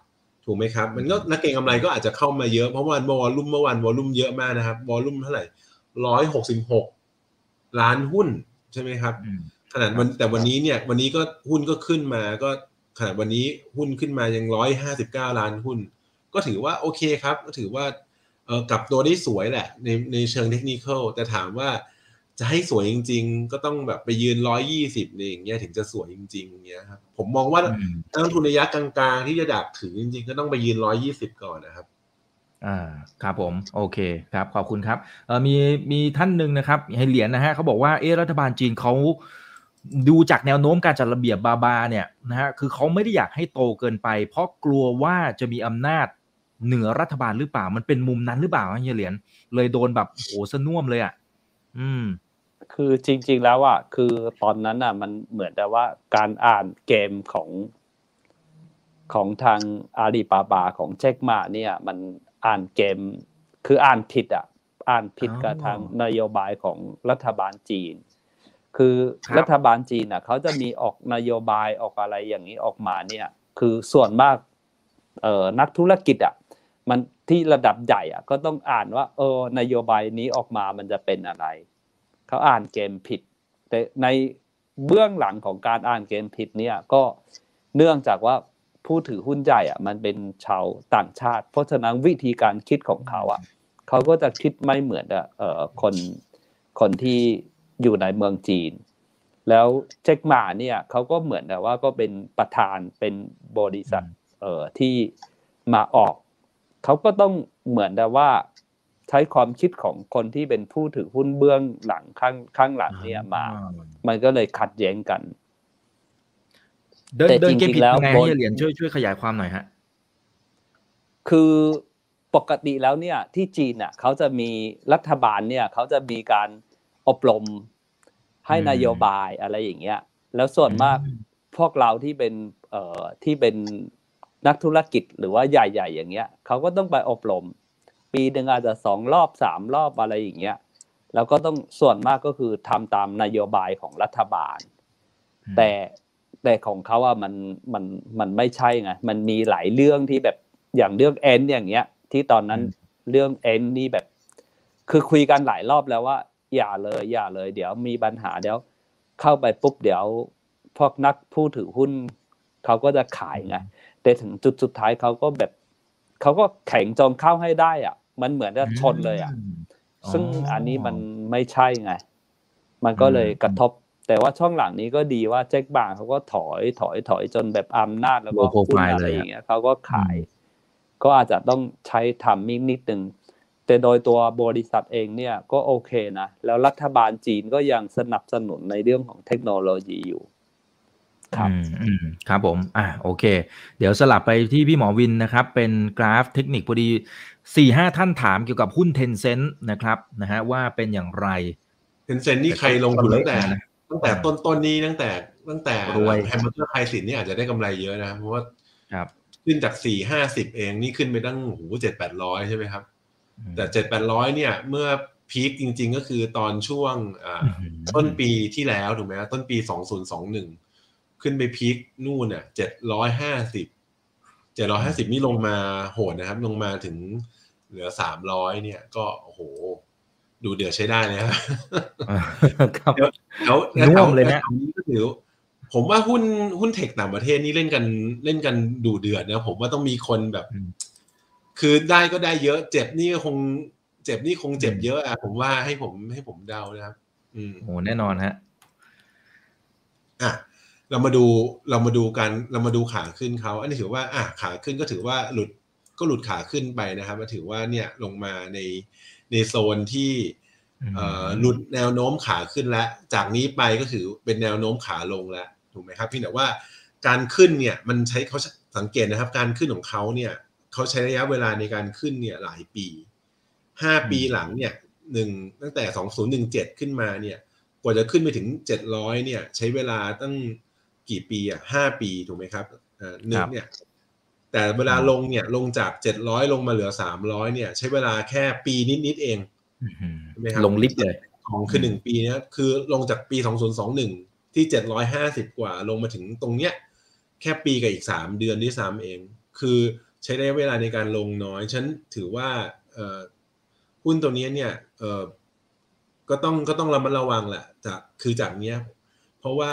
ถูกไหมครับ มันก็นักเก็งกำไรก็อาจจะเข้ามาเยอะเพราะวันวอลลุ่มเมื่อวันวอลลุ่มเยอะมากนะครับวอลลุ่มเท่าไหร่ร้อยหกสิบหกล้านหุ้นใช่ไหมครับ ขนาดวันแต่วันนี้เนี่ยวันนี้ก็หุ้นก็ขึ้นมาก็ขนาดวันนี้หุ้นขึ้นมายังร้อยห้าสิบเก้าล้านหุ้น ก็ถือว่าโอเคครับ ก็ถือว่าเออกลับตัวได้สวยแหละ ในในเชิงเทคนิคแต่ถามว่าจะให้สวยจริง ๆ ก็ต้องแบบไปยืนร้อยยี่สิบเนี่ยอย่างเงี้ยถึงจะสวยจริง ๆ อย่างเงี้ยครับผมมองว่าอืมนักลงทุนระยะกลางๆ ที่จะดักถึงจริง ๆ ก็ต้องไปยืนร้อยยี่สิบก่อนนะครับอ่าครับผมโอเคครับขอบคุณครับเออมีมีท่านหนึ่งนะครับให้เหรียญนะฮะเขาบอกว่าเออรัฐบาลจีนเขา ดูจากแนวโน้มการจัดระเบียบบาบาเนี่ยนะฮะคือเขาไม่ได้อยากให้โตเกินไป เพราะกลัวว่าจะมีอำนาจเหนือรัฐบาลหรือเปล่า มันเป็นมุมนั้นหรือเปล่าฮะเฮียเหรียญเลยโดนแบบโหสน่วมเลยอะอืม คือจริง ๆ แล้วอะคือตอนนั้นอะ มันเหมือนแต่ว่าการอ่านเกมของของทางอาลีบาบาของเช็คมาเนี่ย มันอ่านเกมคืออ่านผิดอะ อ่านผิดกับอ๋อทางนโยบายของรัฐบาลจีน คือครับรัฐบาลจีนอะเขาจะมีออกนโยบายออกอะไรอย่างนี้ออกมาเนี่ย คือส่วนมากเอ่อนักธุรกิจอะมันที่ระดับใหญ่อะก็ต้องอ่านว่าเออนโยบายนี้ออกมามันจะเป็นอะไร เขาอ่านเกมผิด แต่ในเบื้องหลังของการอ่านเกมผิดเนี่ยก็เนื่องจากว่าผู้ถือหุ้นใหญ่อะมันเป็นชาวต่างชาติ เพราะฉะนั้นวิธีการคิดของเขาอะเขาก็จะคิดไม่เหมือนเอ่อคนคนที่ อยู่ในเมืองจีน แล้วเจ็กหมาเนี่ยเขาก็เหมือนแต่ว่าก็เป็นประธานเป็นบริษัทเอ่อที่มาออก เขาก็ต้องเหมือนแต่ว่าใช้ความคิดของคนที่เป็นผู้ถือหุ้นเบื้องหลังข้างข้างหลังเนี่ยมา มันก็เลยขัดแย้งกัน เดินแต่เดินเกมจริผิดงๆแล้วยังไงบนให้เหรียญช่วยช่วยขยายความหน่อยฮะ คือปกติแล้วเนี่ยที่จีนน่ะเขาจะมีรัฐบาลเนี่ยเขาจะมีการ อบรมให้อืมนโยบายอะไรอย่างเงี้ย แล้วส่วนมากอืมพวกเราที่เป็นเอ่อที่เป็นนักธุรกิจหรือว่าใหญ่ ๆ อย่างเงี้ยเขาก็ต้องไปอบรม ปีหนึ่งอาจจะสองรอบสามรอบอะไรอย่างเงี้ยแล้วก็ต้องส่วนมากก็คือทำตามนโยบายของรัฐบาล แต่แต่ของเขาอะมันมันมันไม่ใช่ไงมันมีหลายเรื่องที่แบบอย่างเรื่องเอ็นอย่างเงี้ย ที่ตอนนั้นอืมเรื่องเอ็นนี่แบบ คือคุยกันหลายรอบแล้วว่า อย่าเลยอย่าเลย เดี๋ยวมีปัญหาเดี๋ยว เข้าไปปุ๊บเดี๋ยวพวกนักผู้ถือหุ้นเขาก็จะขายไงแต่ถึงจุดสุดท้ายเขาก็แบบเขาก็แข่งจนเข้าให้ได้ อะ มันเหมือนจะชนเลยอะมซึ่งอันนี้มันไม่ใช่ไง มันก็เลยอืมกระทบ แต่ว่าช่องหลังนี้ก็ดีว่าแจ็คบางเขาก็ถอยถอยถอยจนแบบอำนาจแล้วก็ Low profile หุ้นอะไรเลยอะอย่างเงี้ยเขาก็ขาย ก็อาจจะต้องใช้ทำมิ่งนิดนึง แต่โดยตัวบริษัทเองเนี่ยก็โอเคนะ แล้วรัฐบาลจีนก็ยังสนับสนุนในเรื่องของเทคโนโลยีอยู่ ครับอืมอืมครับผม อ่าโอเค เดี๋ยวสลับไปที่พี่หมอวินนะครับ เป็นกราฟเทคนิคพอดีสี่ห้าท่านถามเกี่ยวกับหุ้นเทนเซ็นต์นะครับนะฮะว่าเป็นอย่างไรเทนเซ็นนี่ใครลงทุนตั้งแต่นะตั้งแต่ต้นต้นๆนี้ตั้งแต่ตั้งแต่รวย hamburger crisis นี่อาจจะได้กำไรเยอะนะ เพราะว่าครับ ขึ้นจากสี่ห้าสิบเองนี่ขึ้นไปตั้งโอ้โหเจ็ดแปดร้อยใช่ไหมครับ แต่เจ็ดแปดร้อยเนี่ย เมื่อ peak จริง ๆ ก็คือตอนช่วงอ่าอืมต้นปีที่แล้วถูกไหมครับต้นปีสองศูนย์สองหนึ่งขึ้นไปพีคนู่นน่ะเจ็ดร้อยห้าสิบเจ็ดร้อยห้าสิบนี่ลงมาโหดนะครับ ลงมาถึงเหลือสามร้อยเนี่ย ก็โอ้โห ดูเดือดใช้ได้เลยครับครับแล้วแล้วน่วมเลยนะแถวนี้ก็ถือผมว่าหุ้นหุ้นเทคต่างประเทศนี่เล่นกันเล่นกันดูเดือดนะ ผมว่าต้องมีคนแบบอืม คือได้ก็ได้เยอะ เจ็บนี่ก็คง เจ็บนี่คงเจ็บเยอะอะผมว่าให้ผมให้ผมเดานะครับ อืมโอ้แน่นอนฮะอะเรามาดูเรามาดูกันเรามาดูขาขึ้นเขาอันนี้ถือว่า อะขาขึ้นก็ถือว่าหลุดก็หลุดขาขึ้นไปนะครับมาถือว่าเนี่ยลงมาในในโซนที่เอ่อหลุดแนวโน้มขาขึ้นแล้ว จากนี้ไปก็ถือเป็นแนวโน้มขาลงแล้วถูกไหมครับเพี่แต่ว่าการขึ้นเนี่ยมันใช้เขาสังเกตนะครับ การขึ้นของเขาเนี่ย เขาใช้ระยะเวลาในการขึ้นเนี่ยหลายปีห้าปีหลังเนี่ยหนึ่งตั้งแต่สองศูนย์หนึ่งเจ็ดขึ้นมาเนี่ยกว่าจะขึ้นไปถึงเจ็ดร้อยเนี่ย ใช้เวลาตั้งกี่ปีอะห้าปีถูกไหมครับเอ่อหนึ่คงรับเนี่ย แต่เวลาลงเนี่ยลงจากเจ็ดร้อยลงมาเหลือสามร้อยเนี่ย ใช้เวลาแค่ปีนิดๆเองอื้อหือใช่ไหมครับลงลิฟต์เลยของคือหนึ่งปีเนี้ยคือลงจากปีสองศูนย์สองหนึ่งที่เจ็ดร้อยห้าสิบกว่าลงมาถึงตรงเนี้ย แค่ปีกับอีกสามเดือนที่สามเอง คือ ใช้ระยะเวลาในการลงน้อย ฉันถือว่าหุ้นตัวนี้เนี่ยก็ต้องก็ต้องระมัดระวังแหละจากคือจากเนี้ยเพราะว่า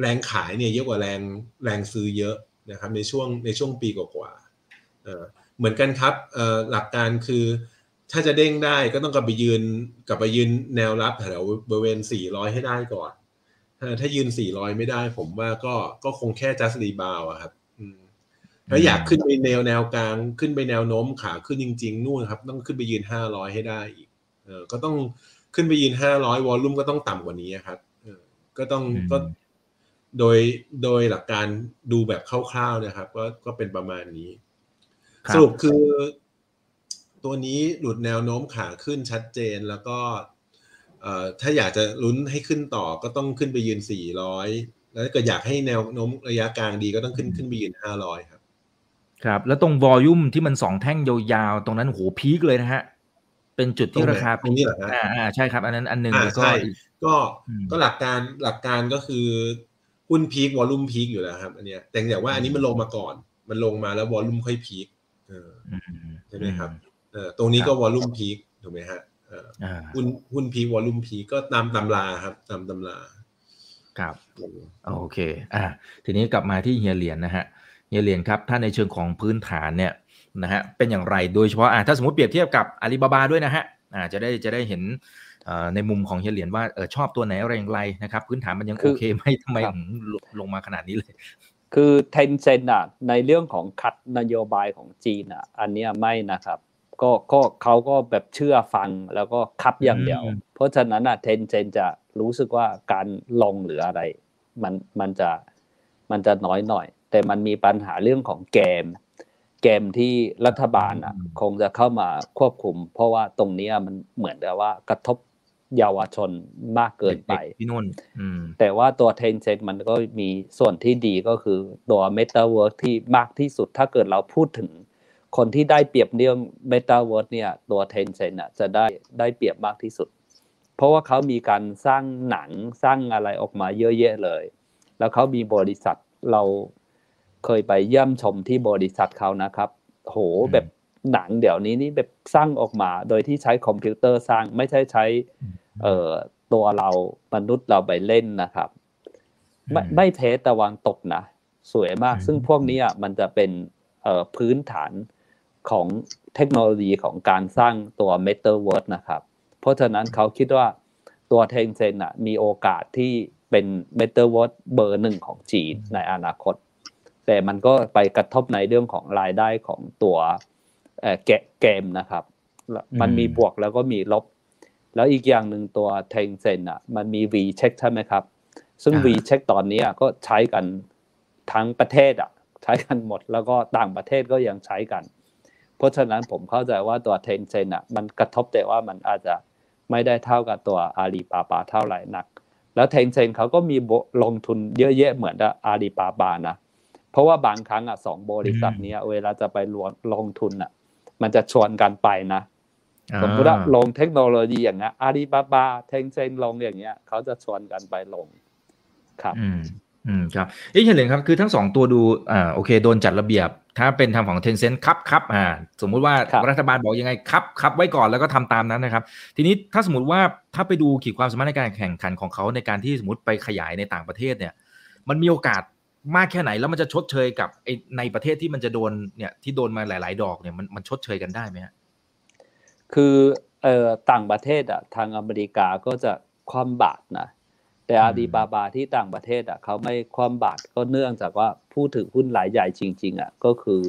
แรงขายเนี่ยเยอะกว่าแรงแรงซื้อเยอะนะครับในช่วงในช่วงปีกว่าๆเเหมือนกันครับหลักการคือถ้าจะเด้งได้ก็ต้องกลับไปยืนกลับไปยืนแนวรับแถวบริเวณ 400 ให้ได้ก่อน ถ้าถ้ายืน 400 ไม่ได้ผมว่าก็ก็คงแค่ just rebound อะครับ ถ้าอยากขึ้นไปแนวแนวกลางขึ้นไปแนวโน้มขาขึ้นจริง ๆ นู่นครับ ต้องขึ้นไปยืน500ให้ได้อีกเออก็ต้องขึ้นไปยืน500วอลลุ่มก็ต้องต่ำกว่านี้ครับเออก็ต้องอืมก็โดยโดยหลักการดูแบบคร่าวๆนะครับ ก็ก็เป็นประมาณนี้ครับสรุปคือ ตัวนี้หลุดแนวโน้มขาขึ้นชัดเจนแล้วก็เอ่อถ้าอยากจะลุ้นให้ขึ้นต่อก็ต้องขึ้นไปยืน 400 แล้วถ้าเกิดอยากให้แนวโน้มระยะกลางดีก็ต้องขึ้นขึ้นไปยืน 500 ครับ ครับแล้วตรงวอลลุ่มที่มันสองแท่งยาวๆ ตรงนั้นโหพีคเลยนะฮะ เป็นจุดที่ราคาตรงนี้เหรอฮะอ่าอ่าใช่ครับ อันนั้นอันหนึ่งอ่าแล้วก็ใช่อีกก็อืมก็หลักการหลักการก็คือหุ้นพีควอลุ่มพีคอยู่แล้วครับ อันเนี้ยแต่อย่างว่าอันนี้มันลงมาก่อน มันลงมาแล้ววอลุ่มค่อยพีคเอออืมใช่ไหมครับเออตรงนี้ก็วอลุ่มพีคถูกไหมฮะเอออ่าหุ้นหุ้นพีควอลุ่มพีก็ตามตำราครับ ตามตำราครับโอเค อ่าทีนี้กลับมาที่เฮียเหรียญนะฮะ เฮียเหรียญครับถ้าในเชิงของพื้นฐานเนี่ยนะฮะเป็นอย่างไรโดยเฉพาะอ่าถ้าสมมติเปรียบเทียบกับอาลีบาบาด้วยนะฮะอ่าจะได้จะได้เห็นเอ่อในมุมของเฮียเหรียญว่าเออชอบตัวไหนอะไรอย่างไรนะครับพื้นฐานมันยังคืโออเคไหมทำไมครับถึงลงลงมาขนาดนี้เลย คือเทนเซนอะในเรื่องของคัดนโยบายของจีนอะอันเนี้ยไม่นะครับก็ก็เขาก็แบบเชื่อฟังแล้วก็คับอย่างเดียวอืมเพราะฉะนั้นอะเทนเซนจะรู้สึกว่าการลงหรืออะไร มันมันจะมันจะน้อยหน่อย แต่มันมีปัญหาเรื่องของเกม เกมที่รัฐบาลอะ คงจะเข้ามาควบคุม เพราะว่าตรงเนี้ยมันเหมือนกับว่ากระทบเยาวชนมากเกินไปด็ๆพี่นุ่นอืมแต่ว่าตัว Tencent มันก็มีส่วนที่ดีก็คือตัว Metaverse ที่มากที่สุดถ้าเกิดเราพูดถึง คนที่ได้เปรียบเรื่อง Metaverse เนี่ย ตัว Tencent อะจะได้ได้เปรียบมากที่สุด เพราะว่าเขามีการสร้างหนังสร้างอะไรออกมาเยอะแยะเลย แล้วเขามีบริษัทเรา เคยไปเยี่ยมชมที่บริษัทเขานะครับ โหแบบหนังเดี๋ยวนี้นี่แบบสร้างออกมา โดยที่ใช้คอมพิวเตอร์สร้างไม่ใช่ใช้เอ่อตัวเรามนุษย์เราไปเล่นนะครับ ไม่อืมไม่เพตะวันตกนะ สวยมากอืมซึ่งพวกนี้อะมันจะเป็นเอ่อพื้นฐานของเทคโนโลยีของการสร้างตัว Metaverse นะครับ เพราะฉะนั้นเขาคิดว่าตัว Tencent อะมีโอกาสที่เป็น Metaverse เบอร์หนึ่งของจีนในอนาคต แต่มันก็ไปกระทบในเรื่องของรายได้ของตัวเอ่อเกเกมนะครับแล้วมันมีอืมบวกแล้วก็มีลบ แล้วอีกอย่างหนึ่งตัว Tencent อะ มันมี V Check ใช่ไหมครับ ซึ่งอ่า V Check ตอนนี้อะก็ใช้กันทั้งประเทศอะ ใช้กันหมดแล้วก็ต่างประเทศก็ยังใช้กัน เพราะฉะนั้นผมเข้าใจว่าตัว Tencent อะ มันกระทบแต่ว่ามันอาจจะไม่ได้เท่ากับตัว Alibaba เท่าไหร่นัก แล้ว Tencent เขาก็มีโบลงทุนเยอะแยะเหมือนกับ Alibaba นะ เพราะว่าบางครั้งอะสองบริษัทเนี้ยเวลาจะไปลงลงทุนอะ มันจะชวนกันไปนะสมมติว่าลงเทคโนโลยีอย่างเงี้ยอาลีบาบาเทงเซนลงอย่างเงี้ยเขาจะชวนกันไปลงครับอืมอืมครับเอ้ยเฉลิมครับคือทั้งสองตัวดูอ่าโอเคโดนจัดระเบียบ ถ้าเป็นทางของ Tencent ครับครับอ่าสมมุติว่าครับรัฐบาลบอกยังไงครับครับไว้ก่อนแล้วก็ทำตามนั้นนะครับ ทีนี้ถ้าสมมติว่าถ้าไปดูขีดความสามารถในการแข่งขันของเขาในการที่สมมติไปขยายในต่างประเทศเนี่ย มันมีโอกาส มากแค่ไหนแล้วมันจะชดเชยกับไอ้ในประเทศที่มันจะโดนเนี่ยที่โดนมาหลาย ๆ ดอกเนี่ยมันมันชดเชยกันได้ไหมฮะคือเอ่อต่างประเทศอะทางอเมริกาก็จะคว่ำบาตรนะแต่อืมอาลีบาบาที่ต่างประเทศอะเขาไม่คว่ำบาตรก็เนื่องจากว่าผู้ถือหุ้นรายใหญ่จริง ๆอะก็คือ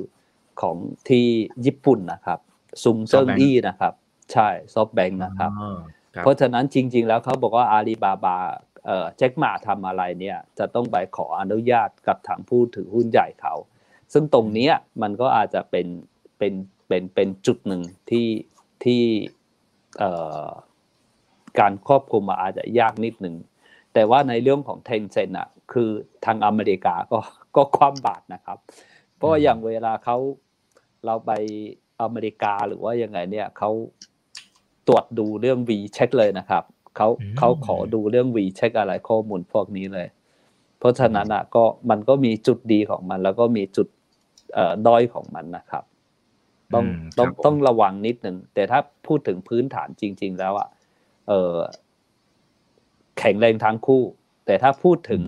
ของที่ญี่ปุ่นนะครับซุงเซิง SoftBank อี้นะครับ ใช่ซอฟแบงนะครับอ๋อครับ เพราะฉะนั้นจริง ๆ แล้วเขาบอกว่าอาลีบาบา เอ่อแจ็คหมาทำอะไรเนี่ยจะต้องไปขออนุญาตกับทางผู้ถือหุ้นใหญ่เขา ซึ่งตรงนี้มันก็อาจจะเป็นเป็นเป็นเป็นจุดหนึ่งที่ที่การควบคุมอาจจะยากนิดหนึ่งแต่ว่าในเรื่องของเทนเซนอะคือทางอเมริกาก็ก็ความบาดนะครับ เพราะอย่างเวลาเขาเราไปอเมริกาหรือว่ายังไงเนี่ยเขาตรวจดูเรื่อง V เช็คเลยนะครับ เขาอืมเขาขอดูเรื่อง V เช็คอะไรข้อมูลพวกนี้เลย เพราะฉะนั้นอะก็มันก็มีจุดดีของมัน แล้วก็มีจุดเอ่อด้อยของมันนะครับ ต้องอืมต้องครับผมต้องระวังนิดหนึ่งแต่ถ้าพูดถึงพื้นฐานจริง ๆ แล้วอะเออแข็งแรงทั้งคู่ แต่ถ้าพูดถึง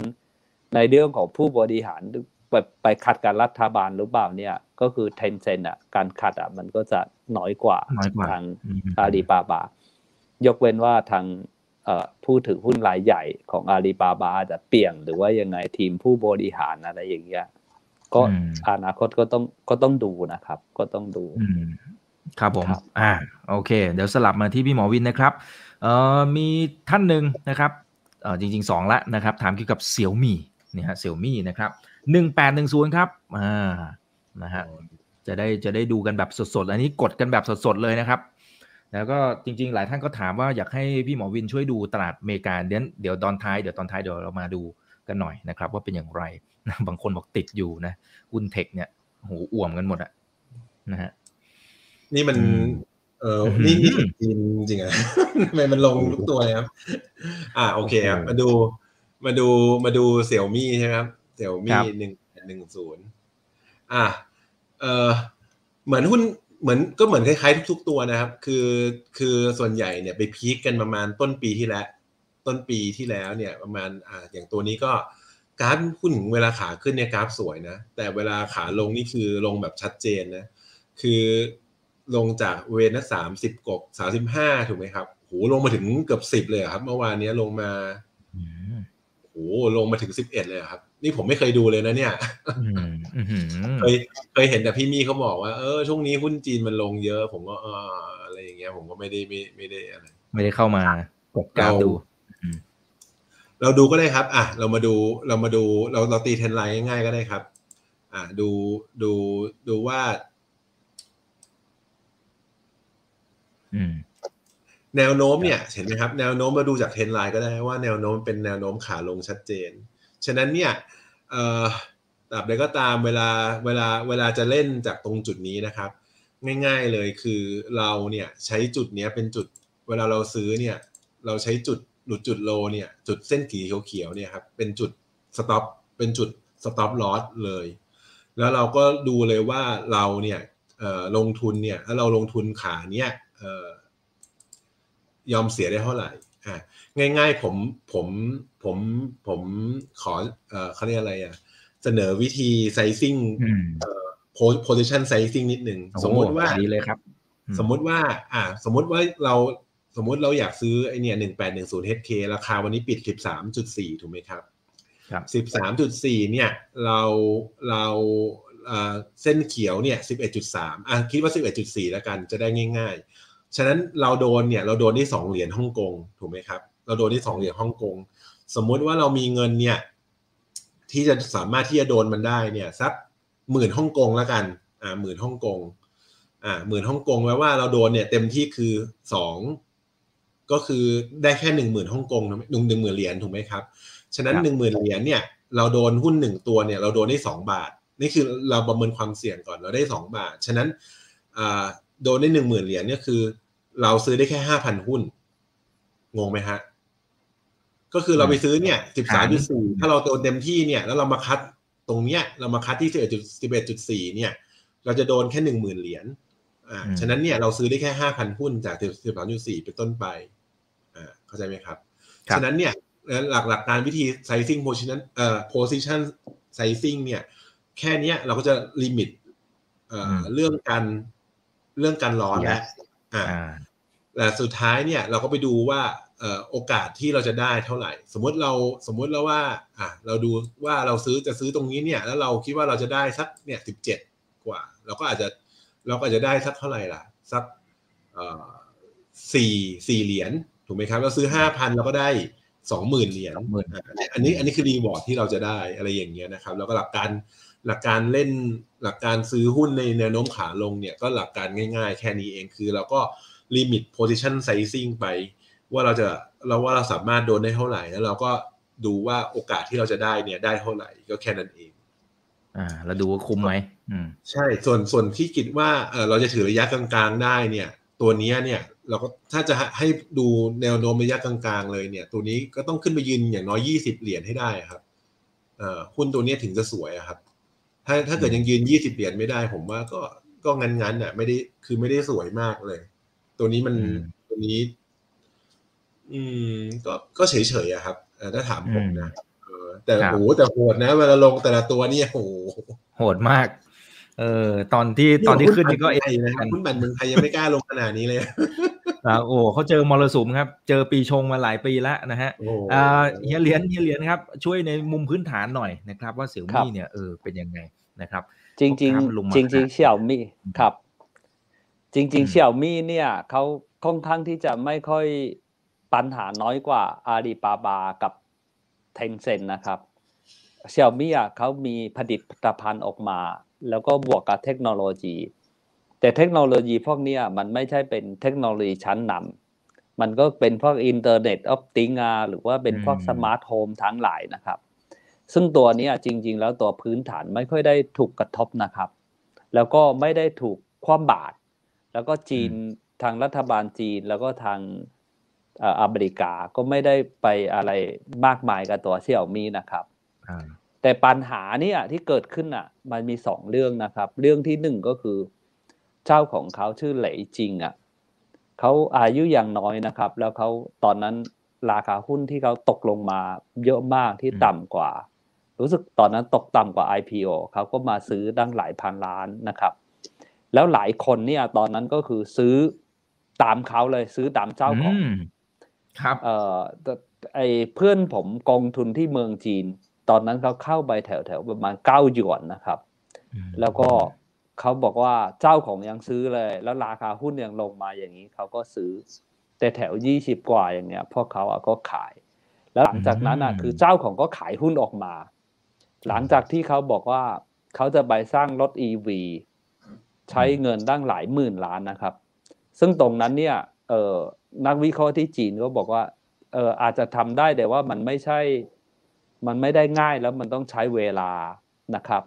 ในเรื่องของผู้บริหารไปไปขัดการรัฐบาลหรือเปล่าเนี่ย ก็คือเทนเซนอะ การขัดอะมันก็จะน้อยกว่าน้อยกว่าทางอืมอาลีบาบายกเว้นว่าทางเอ่อ ผู้ถือหุ้นรายใหญ่ของอาลีบาบาอาจจะเปลี่ยนหรือว่ายังไงทีมผู้บริหารอะไรอย่างเงี้ยก็อืมอนาคตก็ต้องก็ต้องดูนะครับ ก็ต้องดูอืมครับผมครับอ่าโอเค เดี๋ยวสลับมาที่พี่หมอวินนะครับเอ่อมีท่านหนึ่งนะครับเอ่อจริงๆสองละนะครับ ถามเกี่ยวกับเสี่ยวมี่เนี่ยฮะเสี่ยวมี่นะครับหนึ่งแปดหนึ่งศูนย์ครับอ่านะฮะจะได้จะได้ดูกันแบบสดๆ อันนี้กดกันแบบสดๆเลยนะครับ แล้วก็จริงๆ หลายท่านก็ถามว่าอยากให้พี่หมอวินช่วยดูตลาดอเมริกาเดี๋ยวเดี๋ยวตอนท้ายเดี๋ยวตอนท้ายเดี๋ยวเรามาดูกันหน่อยนะครับ ว่าเป็นอย่างไรบางคนบอกติดอยู่นะหุ้นเทคเนี่ยโหอ่วมกันหมดอะนะฮะนี่มันอืมเอออืมนี่นี่จีนจริงๆอะทำไมมันลงทุกตัวเลยครับ อ่าโอเคครับโอ้โหมาดูมาดูมาดูเสี่ยวมี่ใช่ไหมครับเสี่ยวครัมี่บหนึ่งหนึ่งศูนย์อะเออเหมือนหุ้น เหมือนก็เหมือนคล้ายๆทุก ๆ ตัวนะครับ คือคือส่วนใหญ่เนี่ยไปพีคกันประมาณต้นปีที่แล้ว ต้นปีที่แล้วเนี่ยประมาณอ่าอย่างตัวนี้ก็กราฟหุ้นเวลาขาขึ้นเนี่ยกราฟสวยนะ แต่เวลาขาลงนี่คือลงแบบชัดเจนนะ คือลงจากเวรนะสามสิบกบสามสิบห้าถูกไหมครับโหลงมาถึงเกือบสิบเลยอะครับ เมื่อวานเนี้ยลงมาอืมโหลงมาถึงสิบเอ็ดเลยอะครับ นี่ผมไม่เคยดูเลยนะเนี่ยอืมอืมอืมเคยเคยเห็นแต่พี่มี่เขาบอกว่า เออช่วงนี้หุ้นจีนมันลงเยอะ ผมก็เอออะไรอย่างเงี้ย ผมก็ไม่ได้ไม่ไม่ได้อะไรไม่ได้เข้ามากดกราฟดู เราดูก็ได้ครับ อะ เรามาดูเรามาดูเราเราตีเทรนไลน์ง่ายๆก็ได้ครับ อะดูดูดูว่า อืมแนวโน้มเนี่ย เห็นไหมครับ แนวโน้มมาดูจากเทรนไลน์ก็ได้ว่าแนวโน้มเป็นแนวโน้มขาลงชัดเจน ฉะนั้นเนี่ยเอ่อตราบใดก็ตามเวลาเวลาเวลาจะเล่นจากตรงจุดนี้นะครับ ง่าย ๆเลยคือเราเนี่ยใช้จุดเนี้ยเป็นจุดเวลาเราซื้อเนี่ยเราใช้จุดหลุดจุด low เนี่ยจุดเส้นสีเขียวๆเนี่ยครับเป็นจุด stop เป็นจุด stop loss เลย แล้วเราก็ดูเลยว่าเราเนี่ยลงทุนเนี่ยถ้าเราลงทุนขาเนี่ยออยอมเสียได้เท่าไหร่ ง่าย ๆ ผมผมผมผมขอเอ่อเขาเรียกอะไรอะ เสนอวิธี sizing อืม po- position sizing นิดหนึ่งสมมุติว่าดีเลยครับ สมมุติว่า อ่า สมมุติว่าเราสมมุติเราอยากซื้อไอเนี่ยหนึ่งแปดหนึ่งศูนย์ HK ราคาวันนี้ปิดสิบสามจุดสี่ถูกไหมครับครับสิบสามจุดสี่เนี่ย เราเราเอ่อเส้นเขียวเนี่ยสิบเอ็ดจุดสามอะคิดว่าสิบเอ็ดจุดสี่แล้วกันจะได้ง่าย ๆ ฉะนั้นเราโดนเนี่ยเราโดนที่สองเหรียญฮ่องกงถูกไหมครับ เราโดนที่สองเหรียญฮ่องกง สมมุติว่าเรามีเงินเนี่ย ที่จะสามารถที่จะโดนมันได้เนี่ยสักหมื่นฮ่องกงแล้วกันอ่าหมื่นฮ่องกงอ่าหมื่นฮ่องกงแปลว่าเราโดนเนี่ยเต็มที่คือสองก็คือได้แค่หนึ่งหมื่นฮ่องกงหนึ่งหนึ่งหมื่นเหรียญถูกไหมครับฉะนั้นครับหนึ่งหมื่นเหรียญเนี่ยเราโดนหุ้นหนึ่งตัวเนี่ยเราโดนได้สองบาท นี่คือเราประเมินความเสี่ยงก่อนเราได้สองบาท ฉะนั้นอ่าโดนได้หนึ่งหมื่นเหรียญเนี่ยคือ เราซื้อได้แค่ห้าพันหุ้นงงไหมฮะ ก็คือเราไปซื้อเนี่ยสิบสามจุดสี่ถ้าเราโดนเต็มที่เนี่ย แล้วเรามาคัดตรงเนี้ย เรามาคัดที่สิบเอ็ดจุดสิบเอ็ดจุดสี่เนี่ย เราจะโดนแค่หนึ่งหมื่นเหรียญอ่าอืมฉะนั้นเนี่ยเราซื้อได้แค่ห้าพันหุ้นจากสิบสามจุดสี่เป็นต้นไปอ่าเข้าใจไหมครับครับฉะนั้นเนี่ยหลักหลักการวิธี sizing position เอ่อ position sizing เนี่ย แค่เนี้ยเราก็จะลิมิตเอ่ออมเรื่องการเรื่องการร้อนและอ่าอ่าแต่สุดท้ายเนี่ยเราก็ไปดูว่าเอ่อ โอกาสที่เราจะได้เท่าไหร่ สมมติเราสมมติแล้วว่าอะเราดูว่าเราซื้อจะซื้อตรงนี้เนี่ย แล้วเราคิดว่าเราจะได้สักเนี่ยสิบเจ็ดกว่า เราก็อาจจะเราก็อาจจะได้สักเท่าไหร่ล่ะ สักเอ่อสี่สี่เหรียญถูกไหมครับ เราซื้อห้าพันเราก็ได้สองหมื่นเหรียญ20,000อะอันนี้อันนี้คือ reward ที่เราจะได้อะไรอย่างเงี้ยนะครับ แล้วก็หลักการหลักการเล่นหลักการซื้อหุ้นในแนวโน้มขาลงเนี่ยก็หลักการง่าย ๆ แค่นี้เองคือเราก็ limit position sizing ไป ว่าเราจะเราว่าเราสามารถโดนได้เท่าไหร่ แล้วเราก็ดูว่าโอกาสที่เราจะได้เนี่ยได้เท่าไหร่ก็แค่นั้นเอง อ่าแล้วดูว่าคุ้มไหมอืมใช่ส่วนส่วนที่คิดว่าเออเราจะถือระยะกลางๆได้เนี่ย ตัวเนี้ยเนี่ยเราก็ถ้าจะให้ดูแนวโน้มระยะกลางๆเลยเนี่ย ตัวนี้ก็ต้องขึ้นไปยืนอย่างน้อยยี่สิบเหรียญให้ได้ครับเอ่อหุ้นตัวเนี้ยถึงจะสวยอะครับ ถ้าถ้าเกิดยังยืนยี่สิบเหรียญไม่ได้ ผมว่าก็ก็งั้นๆน่ะ ไม่ได้คือไม่ได้สวยมากเลย ตัวนี้มันอืมตัวนี้ อืม ก็ก็เฉยๆอะครับเอ่อถ้าถามผมนะเออแต่ครับโอ้โหแต่โหดนะเวลาลงแต่ละตัวเนี่ยโอ้โหโหดมาก เออ ตอนที่ตอนที่ขึ้นนี่ก็เอไอ้งนะกันหุ้นบัตรเมืองไทยยังไม่กล้าลงขนาดนี้เลยอ่าโอ้เขาเจอมรสุมครับ เจอปีชงมาหลายปีแล้วนะฮะโอ้โหอ่าเฮียเหรียญเฮียเหรียญครับ ช่วยในมุมพื้นฐานหน่อยนะครับ ว่าเสี่ยวครัมี่บเนี่ยเออเป็นยังไงนะครับ จริงจริงครับลงมาจริงจริงขนาดเสี่ยวมี่ครับ จริงอืมๆเสี่ยวมี่เนี่ยเขาค่อนข้างที่จะไม่ค่อย ปัญหาน้อยกว่าอาลีบาบากับเทนเซ็นนะครับเสี่ยวมี่อะเขามีผลิตภัณฑ์ออกมา แล้วก็บวกกับเทคโนโลยี แต่เทคโนโลยีพวกเนี้ยมันไม่ใช่เป็นเทคโนโลยีชั้นนำมันก็เป็นพวก Internet of Things หรือว่าเป็นพวกอืม smart home ทั้งหลายนะครับ ซึ่งตัวเนี้ยจริง ๆ แล้วตัวพื้นฐานไม่ค่อยได้ถูกกระทบนะครับ แล้วก็ไม่ได้ถูกคว่ำบาตรแล้วก็จีนทางรัฐบาลจีนแล้วก็ทางเอ่ออเมริกาก็ไม่ได้ไปอะไรมากมายกับตัวเซี่ยมี่นะครับอ่าแต่ปัญหาเนี่ยที่เกิดขึ้นอะ มันมีสองเรื่องนะครับ เรื่องที่หนึ่งก็คือ เจ้าของเขาชื่อเหลยจริงอะเขาอายุอย่างน้อยนะครับ แล้วเขาตอนนั้นราคาหุ้นที่เขาตกลงมาเยอะมากที่ต่ำกว่า รู้สึกตอนนั้นตกต่ำกว่า IPO เขาก็มาซื้อตั้งหลายพันล้านนะครับ แล้วหลายคนเนี่ยตอนนั้นก็คือซื้อตามเขาเลยซื้อตามเจ้าของม ครับเอ่อแต่ไอ้เพื่อนผมกองทุนที่เมืองจีน ตอนนั้นเขาเข้าไปแถวแถวๆประมาณเก้าหยวนนะครับ แล้วก็เขาบอกว่าเจ้าของยังซื้อเลย แล้วราคาหุ้นยังลงมาอย่างนี้เขาก็ซื้อ แต่แถวยี่สิบกว่าอย่างเงี้ยพวกเขาอะก็ขาย แล้วหลังจากนั้นอะอืมคือเจ้าของก็ขายหุ้นออกมา หลังจากที่เขาบอกว่าเขาจะไปสร้างรถ EV ใช้เงินตั้งหลายหมื่นล้านนะครับ ซึ่งตรงนั้นเนี่ยเออ นักวิเคราะห์ที่จีนก็บอกว่าเอออาจจะทำได้แต่ว่ามันไม่ใช่ มันไม่ได้ง่ายแล้วมันต้องใช้เวลานะครับ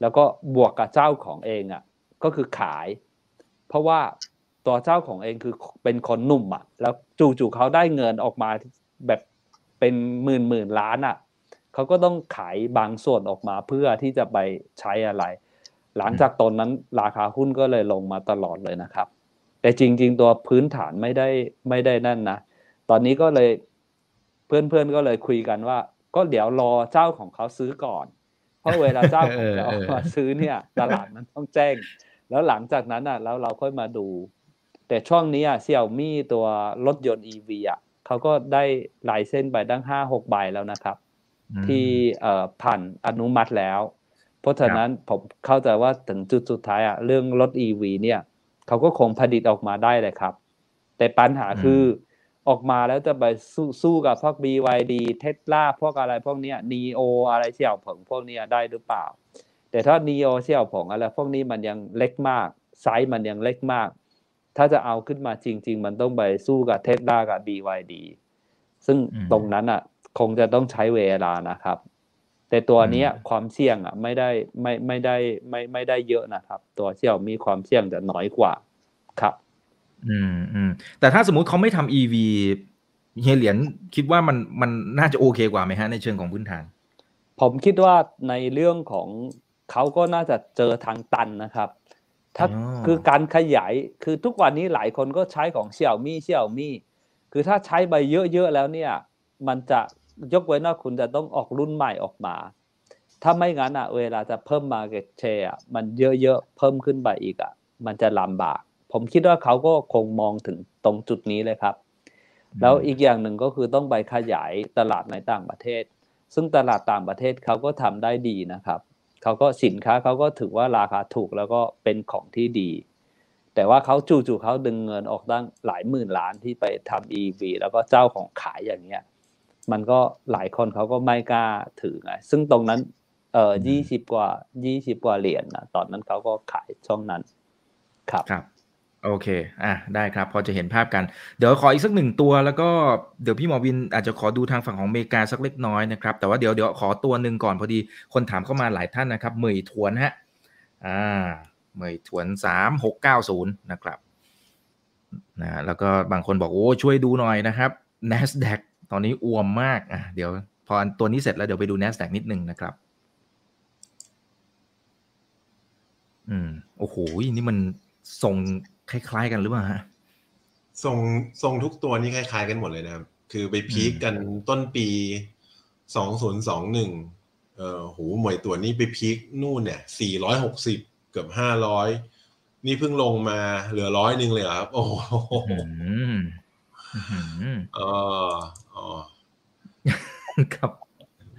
แล้วก็บวกกับเจ้าของเองอะก็คือขาย เพราะว่าตัวเจ้าของเองคือเป็นคนหนุ่มอะ แล้วจู่ๆเขาได้เงินออกมาแบบเป็นหมื่นหมื่นล้านอะเขาก็ต้องขายบางส่วนออกมาเพื่อที่จะไปใช้อะไร หลังจากตอนนั้นราคาหุ้นก็เลยลงมาตลอดเลยนะครับ แต่จริง ๆ ตัวพื้นฐานไม่ได้ไม่ได้นั่นนะตอนนี้ก็เลยเพื่อนๆก็เลยคุยกันว่า ก็เดี๋ยวรอเจ้าของเขาซื้อก่อน เพราะเวลาเจ้าของเขาเออเออมาซื้อเนี่ย ตลาดมันต้องแจ้ง แล้วหลังจากนั้นอะแล้วเราค่อยมาดู แต่ช่วงนี้อะเซี่ยมี่ตัวรถยนต์ EV อะเขาก็ได้ลายเส้นไปตั้งห้าหกใบแล้วนะครับอืมที่เอ่อผ่านอนุมัติแล้ว เพราะฉะนั้นผมเข้าใจว่าถึงจุดสุดท้ายอะเรื่องรถ EV เนี่ย เขาก็คงผลิตออกมาได้เลยครับ แต่ปัญหาคือออกมาแล้วจะไปสู้สู้กับพวก BYD เทสลาพวกอะไรพวกเนี้ย NEO อะไรเสี่ยวผงพวกเนี้ยได้หรือเปล่า แต่ถ้า NEO เสี่ยวผงอะไรพวกนี้มันยังเล็กมากไซส์มันยังเล็กมาก ถ้าจะเอาขึ้นมาจริง ๆ มันต้องไปสู้กับเทสลากับ BYD ซึ่งอืมตรงนั้นอะ คงจะต้องใช้เวลานะครับ แต่ตัวเนี้ยอืมความเสี่ยงอะไม่ได้ไม่ไม่ได้ไม่ไม่ได้เยอะนะครับ ตัวเสี่ยวมีความเสี่ยงจะน้อยกว่าครับ อืมอืมแต่ถ้าสมมุติเขาไม่ทำ EV เฮียเหรียญคิดว่ามันมันน่าจะโอเคกว่าไหมฮะในเชิงของพื้นฐาน ผมคิดว่าในเรื่องของเขาก็น่าจะเจอทางตันนะครับ ถ้าอ๋อคือการขยายคือทุกวันนี้หลายคนก็ใช้ของเสี่ยวมี่เสี่ยวมี่คือถ้าใช้ไปเยอะๆแล้วเนี่ย มันจะ ยกเว้นว่าคุณจะต้องออกรุ่นใหม่ออกมา ถ้าไม่งั้นอะ เวลาจะเพิ่ม market share อะมันเยอะๆเพิ่มขึ้นไปอีกอะ มันจะลำบาก ผมคิดว่าเขาก็คงมองถึงตรงจุดนี้เลยครับ แล้วอีกอย่างหนึ่งก็คือต้องไปขยายตลาดในต่างประเทศ ซึ่งตลาดต่างประเทศเขาก็ทำได้ดีนะครับเขาก็สินค้าเขาก็ถือว่าราคาถูกแล้วก็เป็นของที่ดี แต่ว่าเขาจู่ๆเขาดึงเงินออกตั้งหลายหมื่นล้านที่ไปทำ EV แล้วก็เจ้าของขายอย่างเงี้ย มันก็หลายคนเขาก็ไม่กล้าถือไงซึ่งตรงนั้น เอ่อยี่สิบกว่ายี่สิบกว่าเหรียญนะตอนนั้นเขาก็ขายช่องนั้น ครับครับ โอเค อะได้ครับ พอจะเห็นภาพกัน เดี๋ยวขออีกสักหนึ่งตัว แล้วก็เดี๋ยวพี่หมอวินอาจจะขอดูทางฝั่งของอเมริกาสักเล็กน้อยนะครับ แต่ว่าเดี๋ยวเดี๋ยวขอตัวหนึ่งก่อนพอดีคนถามเข้ามาหลายท่านนะครับเหมยถวนฮะ อ่าเหมยถวนสามหกเก้าศูนย์นะครับนะแล้วก็บางคนบอกโอ้ช่วยดูหน่อยนะครับ NASDAQ ตอนนี้อวมมากอะเดี๋ยวพอตัวนี้เสร็จแล้วเดี๋ยวไปดู NASDAQ นิดนึงนะครับ อืม โอ้โห นี่มันทรงคล้าย ๆ กันหรือเปล่าฮะทรงทรงทุกตัวนี่คล้าย ๆ กันหมดเลยนะครับ คือไปพีคกันต้นปีสองศูนย์สองหนึ่งเอ่อหูหมวยตัวนี้ไปพีคนู่นเนี่ยสี่ร้อยหกสิบเกือบห้าร้อยนี่เพิ่งลงมาเหลือร้อยหนึ่งเลยเหรอครับ โอ้โห อืมอื้อหืออ๋ออ๋อครับ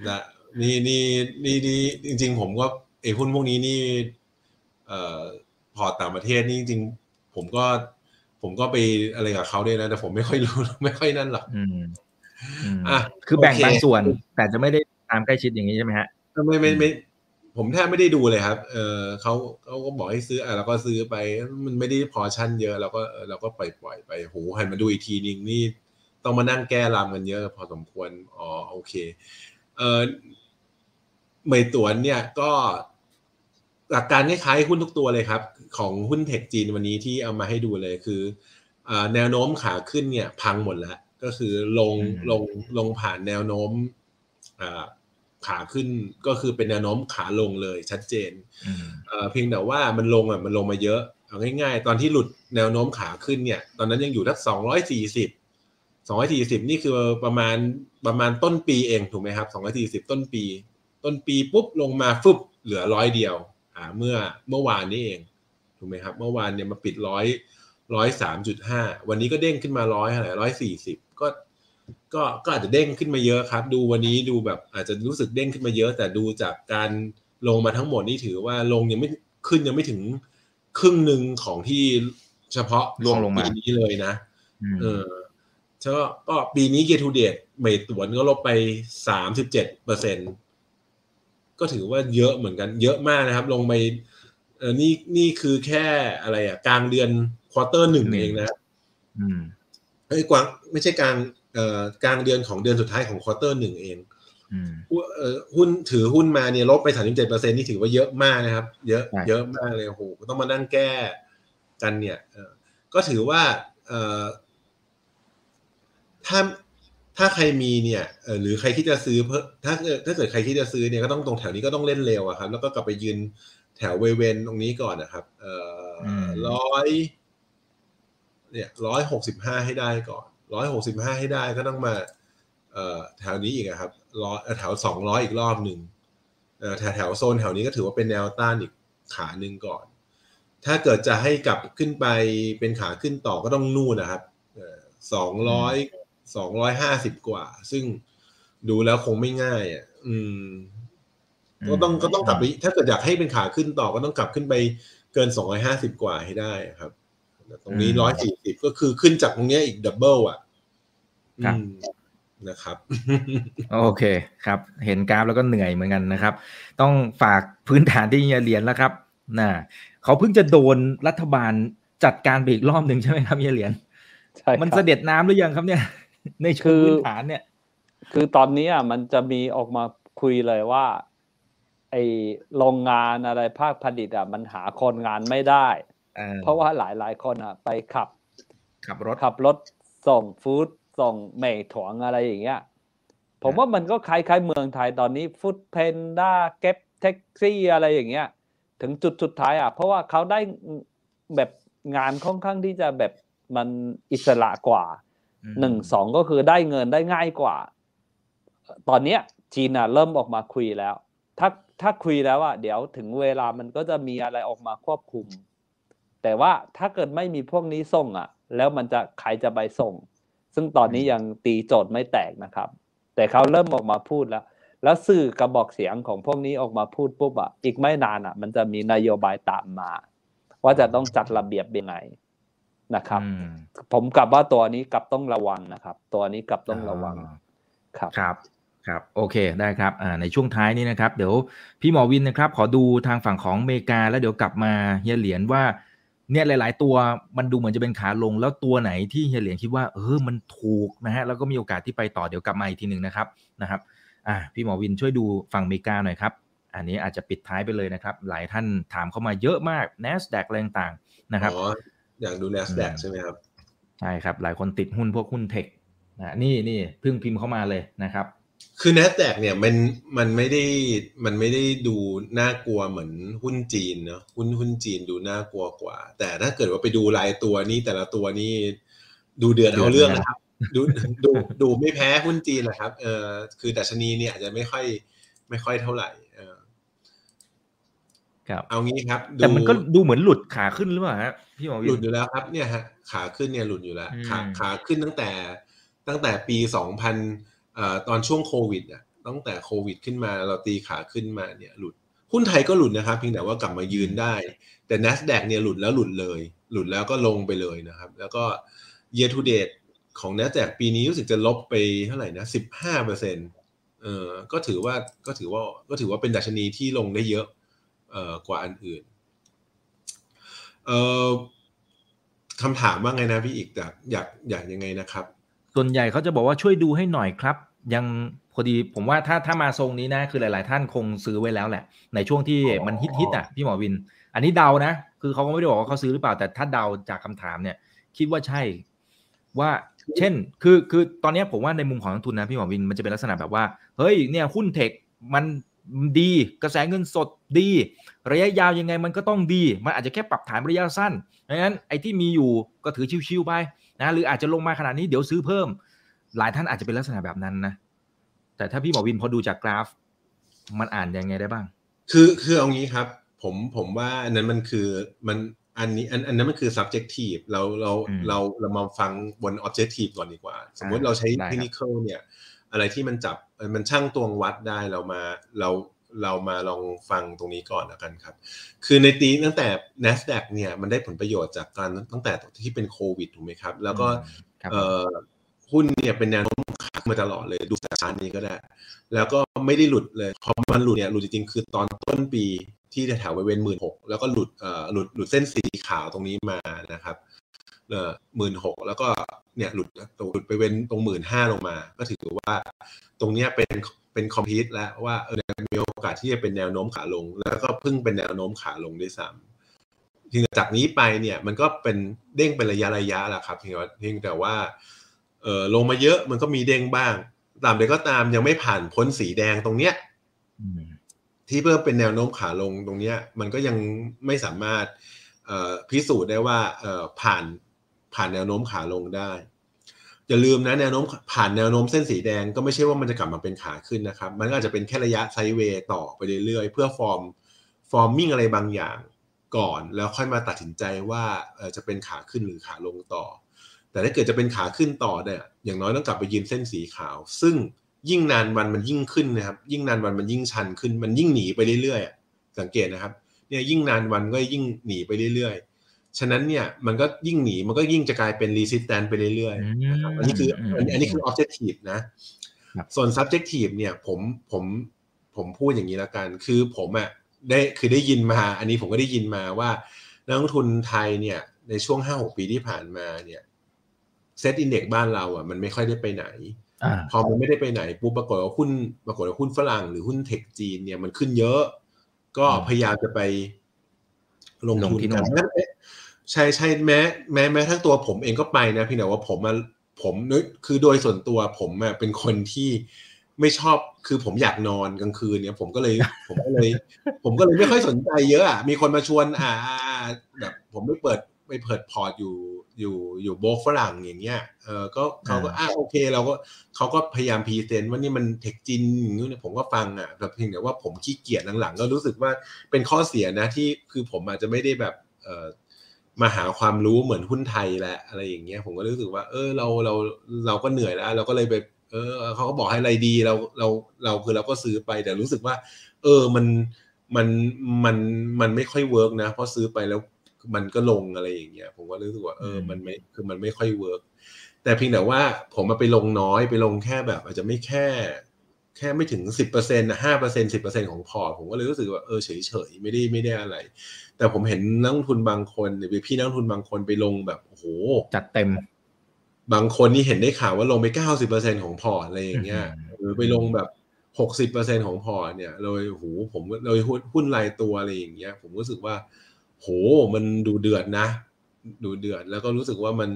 นะนี่นี่นี่นี่จริง ๆ ผมก็ไอ้หุ้นพวกนี้นี่ เอ่อพอร์ตต่างประเทศนี่จริงๆผมก็ ผมก็ไปอะไรกับเขาด้วยนะ แต่ผมไม่ค่อยรู้ไม่ค่อยนั่นหรอกอืมอืมอะคือแบ่งโอเคบางส่วน แต่จะไม่ได้ตามใกล้ชิดอย่างนี้ใช่ไหมฮะไม่ไม่ไม่ ผมแทบไม่ได้ดูเลยครับ เออเขาเขาก็บอกให้ซื้ออะเราก็ซื้อไป มันไม่ได้พอชั่นเยอะเราก็เออเราก็ปล่อยปล่อยไปโหหันมาดูอีกทีนึงนี่ต้องมานั่งแก้รำกันเยอะ พอสมควร อ๋อโอเค เออเหมยตวนเนี่ยก็หลักการคล้ายๆหุ้นทุกตัวเลยครับ ของหุ้นเทคจีนวันนี้ที่เอามาให้ดูเลยคืออ่าแนวโน้มขาขึ้นเนี่ย พังหมดแล้ว ก็คือลงลงลงผ่านแนวโน้ม ขาขึ้นก็คือเป็นแนวโน้มขาลงเลยชัดเจนเพียงแต่ว่ามันลงอะมันลงมาเยอะเอาง่าย ๆ ตอนที่หลุดแนวโน้มขาขึ้นเนี่ย ตอนนั้นยังอยู่ทักสองร้อยสี่สิบสองร้อยสี่สิบนี่คือประมาณประมาณต้นปีเองถูกไหมครับสองร้อยสี่สิบต้นปี ต้นปีปุ๊บลงมาฟึบเหลือร้อยเดียวอ่าเมื่อเมื่อวานนี้เองถูกไหมครับ เมื่อวานเนี่ยมาปิดร้อยร้อยสามจุดห้าวันนี้ก็เด้งขึ้นมาร้อยอะไรร้อยสี่สิบก็ ก็ก็อาจจะเด้งขึ้นมาเยอะครับ ดูวันนี้ดูแบบอาจจะรู้สึกเด้งขึ้นมาเยอะ แต่ดูจากการลงมาทั้งหมดนี่ถือว่าลงยังไม่ขึ้นยังไม่ถึงครึ่งหนึ่งของที่เฉพาะลงลงมาปีนี้เลยนะเออก็ก็ปีนี้ year to date Meituan ก็ลบไปสามสิบเจ็ดเปอร์เซ็นก็ถือว่าเยอะเหมือนกัน เยอะมากนะครับ ลงไปเออนี่นี่คือแค่อะไรอะ กลางเดือน quarter หนึ่งเองนะ อืมเฮ้ยกลางไม่ใช่กลางเอ่อกลางเดือนของเดือนสุดท้ายของ quarter หนึ่งเองหุ้นถือหุ้นมาเนี่ยลบไปสามสิบเจ็ดเปอร์เซ็นนี่ถือว่าเยอะมากนะครับ เยอะเยอะมากเลยโอ้โหต้องมานั่งแก้กันเนี่ยก็ถือว่าเออถ้าถ้าใครมีเนี่ยหรือใครที่จะซื้อเพิ่ถ้าถ้าเกิดใครที่จะซื้อเนี่ยก็ต้องตรงแถวนี้ก็ต้องเล่นเร็วอะครับ แล้วก็กลับไปยืนแถวเวเวนตรงนี้ก่อนนะครับ เอ่อร้อยเนี่ยร้อยหกสิบห้าให้ได้ก่อน ร้อยหกสิบห้าให้ได้ก็ต้องมาเอแถวนี้อีกครับร้อยแถวสองร้อยอีกรอบหนึ่งแถวแถวโซนแถวนี้ก็ถือว่าเป็นแนวต้านอีกขาหนึ่งก่อน ถ้าเกิดจะให้กลับขึ้นไปเป็นขาขึ้นต่อก็ต้องนู่นนะครับสองร้อยสองร้อยห้าสิบกว่า ซึ่งดูแล้วคงไม่ง่ายอะอืม ก็ต้องก็ต้องกลับไป ถ้าเกิดอยากให้เป็นขาขึ้นต่อก็ต้องกลับขึ้นไปเกินสองร้อยห้าสิบกว่าให้ได้ครับ ตรงนี้ร้อยสี่สิบก็คือขึ้นจากตรงนี้อีกดับเบิลอะนะครับ โอเคครับ เห็นกราฟแล้วก็เหนื่อยเหมือนกันนะครับ ต้องฝากพื้นฐานที่เรียนแล้วครับนะเขาเพิ่งจะโดนรัฐบาลจัดการไปอีกรอบหนึ่งใช่ไหมครับเฮียเหรียญใช่มันเสด็จน้ำหรือยังครับเนี่ย ในเชิงพื้นฐานเนี่ย คือตอนนี้อะมันจะมีออกมาคุยเลยว่า ไอโรงงานอะไรภาคผลิตอะมันหาคนงานไม่ได้ เพราะว่าหลายหลายคนอะ ไปขับ ขับรถขับรถส่งฟู้ดส่งเมย์ถวงอะไรอย่างเงี้ย ผมว่ามันก็คล้ายๆเมืองไทยตอนนี้ฟู้ดเพนด้าเก็บแท็กซี่อะไรอย่างเงี้ย ถึงจุดสุดท้ายอะ เพราะว่าเขาได้แบบงานค่อนข้างที่จะแบบมันอิสระกว่าหนึ่งสองก็คือได้เงินได้ง่ายกว่า ตอนเนี้ยจีนอะเริ่มออกมาคุยแล้ว ถ้าถ้าคุยแล้วอะเดี๋ยวถึงเวลามันก็จะมีอะไรออกมาควบคุม แต่ว่าถ้าเกิดไม่มีพวกนี้ส่งอะ แล้วมันจะใครจะไปส่ง ซึ่งตอนนี้ยังตีโจทย์ไม่แตกนะครับ แต่เขาเริ่มออกมาพูดแล้ว แล้วสื่อกระบอกเสียงของพวกนี้ออกมาพูดปุ๊บอะอีกไม่นานอะ มันจะมีนโยบายตามมา ว่าจะต้องจัดระเบียบยังไงนะครับ ผมกลับว่าตัวนี้กลับต้องระวังนะครับ ตัวนี้กลับต้องระวังครับครับครับโอเคได้ครับอ่าในช่วงท้ายนี้นะครับ เดี๋ยวพี่หมอวินนะครับ ขอดูทางฝั่งของอเมริกา แล้วเดี๋ยวกลับมาเฮียเหรียญว่า เนี่ยหลาย ๆ ตัวมันดูเหมือนจะเป็นขาลง แล้วตัวไหนที่เฮียเหรียญคิดว่าเออมันถูกนะฮะแล้วก็มีโอกาสที่ไปต่อเดี๋ยวกลับมาอีกทีหนึ่งนะครับนะครับอ่าพี่หมอวินช่วยดูฝั่งอเมริกาหน่อยครับ อันนี้อาจจะปิดท้ายไปเลยนะครับ หลายท่านถามเข้ามาเยอะมาก n a s d a q แรงต่างนะครับอ๋ออยากดู n a s d a q ใช่ไหมครับใช่ครับ หลายคนติดหุ้นพวกหุ้นเทคนะนี่นี่เพิ่งพิมพ์เข้ามาเลยนะครับ คือ n a s d a q เนี่ยมันมันไม่ได้มันไม่ได้ดูน่ากลัวเหมือนหุ้นจีนเนาะหุ้นหุ้นจีนดูน่ากลัวกว่า แต่ถ้าเกิดว่าไปดูรายตัวนี้แต่ละตัวนี้ดูเดือดเอาเรื่องนะครับ ดูดูดูไม่แพ้หุ้นจีนนะครับเออคือดัชนีเนี่ยอาจจะไม่ค่อยไม่ค่อยเท่าไหร่เออครับเอางี้ครับแต่มันก็ดูเหมือนหลุดขาขึ้นหรือเปล่าฮะพี่หมอหลุดอยู่แล้วครับเนี่ยฮะขาขึ้นเนี่ยหลุดอยู่แล้วขาขาขึ้นตั้งแต่ตั้งแต่ปีสองพัน ตอนช่วงโควิดอะตั้งแต่โควิดขึ้นมาเราตีขาขึ้นมาเนี่ยหลุดหุ้นไทยก็หลุดนะครับเพียงแต่ว่ากลับมายืนได้ แต่ N a s d a q เนี่ยหลุดแล้วหลุดเลย หลุดแล้วก็ลงไปเลยนะครับ แล้วก็ year to date ของ N a s d a q ปีนี้รู้สึกจะลบไปเท่าไหร่นะสิบห้าเปอร์เซ็นต์เออก็ถือว่าก็ถือว่าก็ถือว่าเป็นดัชนีที่ลงได้เยอะเอ่อกว่าอันอื่นเอ่อคำถามว่าไงนะพี่อีกอยากอยากอยากยังไงนะครับ ส่วนใหญ่เขาจะบอกว่าช่วยดูให้หน่อยครับ ยังพอดีผมว่าถ้าถ้ามาทรงนี้นะคือหลาย ๆ ท่านคงซื้อไว้แล้วแหละ ในช่วงที่มันฮิตฮิตอะพี่หมอวิน อันนี้เดานะ คือเขาก็ไม่ได้บอกว่าเขาซื้อหรือเปล่าแต่ถ้าเดาจากคำถามเนี่ย คิดว่าใช่ ว่าเช่น คือคือตอนเนี้ยผมว่าในมุมของนักทุนนะพี่หมอวินมันจะเป็นลักษณะแบบว่าเฮ้ยเนี่ยหุ้นเทคมันดีกระแสเงินสดดี ระยะยาวยังไงมันก็ต้องดี มันอาจจะแค่ปรับฐานระยะสั้นดังนั้นไอ้ที่มีอยู่ก็ถือชิวๆไปนะหรืออาจจะลงมาขนาดนี้เดี๋ยวซื้อเพิ่ม หลายท่านอาจจะเป็นลักษณะแบบนั้นนะ แต่ถ้าพี่หมอวินพอดูจากกราฟ มันอ่านยังไงได้บ้าง คือคือเอางี้ครับ ผมผมว่าอันนั้นมันคือมันอันนี้อันอันนั้นมันคือ subjective เราเราอืมเราเรามาฟังบน objective ก่อนดีกว่า สมมติเราใช้ได้ครับ technical เนี่ย อะไรที่มันจับเอ่อมันช่างตวงวัดได้เรามาเราเรามาลองฟังตรงนี้ก่อนแล้วกันครับ คือในตีตั้งแต่ NASDAQ เนี่ยมันได้ผลประโยชน์จากการตั้งแต่ที่เป็นโควิดถูกไหมครับ แล้วก็ครับเอ่อ หุ้นเนี่ยเป็นแนวโน้มขามาตลอดเลยดูจากชาร์ตนี้ก็ได้ แล้วก็ไม่ได้หลุดเลยพอมันหลุดเนี่ยหลุดจริงๆคือตอนต้นปีที่แถวบริเวณหมื่นหกแล้วก็หลุดเอ่อหลุดหลุดเส้นสีขาวตรงนี้มานะครับเอ่อหมื่นหกแล้วก็เนี่ยหลุดหลุดไปเว้นตรงหมื่นห้าลงมา ก็ถือว่าตรงเนี้ยเป็นเป็นคอมพิวต์แล้วว่าเออมีโอกาสที่จะเป็นแนวโน้มขาลง แล้วก็เพิ่งเป็นแนวโน้มขาลงด้วยซ้ำทีนี้จากนี้ไปเนี่ยมันก็เป็นเด้งเป็นระยะระยะแหละครับเพียงแต่ว่า เพียงแต่ว่าเออลงมาเยอะมันก็มีเด้งบ้าง ตามใดก็ตามยังไม่ผ่านพ้นสีแดงตรงเนี้ยอืมที่เพิ่มเป็นแนวโน้มขาลงตรงเนี้ย มันก็ยังไม่สามารถเอ่อพิสูจน์ได้ว่าเอ่อผ่านผ่านแนวโน้มขาลงได้อย่าลืมนะแนวโน้มผ่านแนวโน้มเส้นสีแดงก็ไม่ใช่ว่ามันจะกลับมาเป็นขาขึ้นนะครับ มันก็อาจจะเป็นแค่ระยะ sideway ต่อไปเรื่อยๆ เพื่อ form forming อะไรบางอย่างก่อน แล้วค่อยมาตัดสินใจว่าเอ่อจะเป็นขาขึ้นหรือขาลงต่อ แต่ถ้าเกิดจะเป็นขาขึ้นต่อเนี่ยอย่างน้อยต้องกลับไปยืนเส้นสีขาว ซึ่งยิ่งนานวันมันยิ่งขึ้นนะครับ ยิ่งนานวันมันยิ่งชันขึ้น มันยิ่งหนีไปเรื่อยๆอะสังเกตนะครับเนี่ยยิ่งนานวันก็ยิ่งหนีไปเรื่อยๆ ฉะนั้นเนี่ยมันก็ยิ่งหนีมันก็ยิ่งจะกลายเป็น resistance ไปเรื่อยๆนะครับอันนี้คืออันนี้อันนี้คือ objective นะครับส่วน subjective เนี่ยผมผมผมพูดอย่างนี้แล้วกัน คือผมอะได้คือได้ยินมา อันนี้ผมก็ได้ยินมาว่านักลงทุนไทยเนี่ยในช่วง5-6ปีที่ผ่านมาเนี่ย เซตอินเด็กบ้านเราอะมันไม่ค่อยได้ไปไหนอ่าพอมันไม่ได้ไปไหนปุ๊บปรากฏว่าหุ้นปรากฏว่าหุ้นฝรั่งหรือหุ้นเทคจีนเนี่ยมันขึ้นเยอะ ก็อืมพยายามจะไปลงลงทุนที่กันโน่นแม้ใช่ใช่แม้แม้แม้ทั้งตัวผมเองก็ไปนะเพียงแต่ว่าผมมาผมนึกคือโดยส่วนตัวผมอะเป็นคนที่ไม่ชอบคือผมอยากนอนกลางคืนเนี่ย ผมก็เลย ผมก็เลย ผมก็เลยไม่ค่อยสนใจเยอะอะมีคนมาชวนอ่าอ่าอ่าแบบผมไม่เปิด ไม่เปิดพอร์ตอยู่อยู่อยู่โบกฝรั่งอย่างเงี้ยเออก็เขาก็อ่าโอเค เราก็เขาก็พยายาม present ว่านี่มัน tech จีนอย่างนี้เนี่ยผมก็ฟังอะแต่เพียงแต่ว่าผมขี้เกียจหลังๆ ก็รู้สึกว่าเป็นข้อเสียนะที่คือผมอาจจะไม่ได้แบบเออมาหาความรู้เหมือนหุ้นไทยแหละอะไรอย่างเงี้ยผมก็รู้สึกว่า เออเราเราเราก็เหนื่อยแล้ว เราก็เลยไปเออเขาก็บอกให้อะไรดีเราเราเราคือเราก็ซื้อไปแต่รู้สึกว่า เออมันมันมันมันไม่ค่อย work นะเพราะซื้อไปแล้ว มันก็ลงอะไรอย่างเงี้ยผมก็รู้สึกว่าเอออืมมันไม่คือมันไม่ค่อย workแต่เพียงแต่ว่าผมมาไปลงน้อยไปลงแค่แบบ อาจจะไม่แค่ แค่ไม่ถึงสิบเปอร์เซ็นต์ห้าเปอร์เซ็นสิบเปอร์เซ็นของ port ผมก็เลยรู้สึกว่าเออเฉยเฉยๆไม่ได้ไม่ได้อะไร แต่ผมเห็นนักลงทุนบางคนหรือพี่นักลงทุนบางคนไปลงแบบโอ้โหจัดเต็ม บางคนนี่เห็นได้ข่าวว่าลงไปเก้าสิบเปอร์เซ็นของ port อะไรอย่างเงี้ยอืมหรือไปลงแบบหกสิบเปอร์เซ็นของ port เนี่ย เลยโหผมเลยหุ้นหุ้นรายตัวอะไรอย่างเงี้ย ผมรู้สึกว่า โหมันดูเดือดนะ ดูเดือดแล้วก็รู้สึกว่ามัน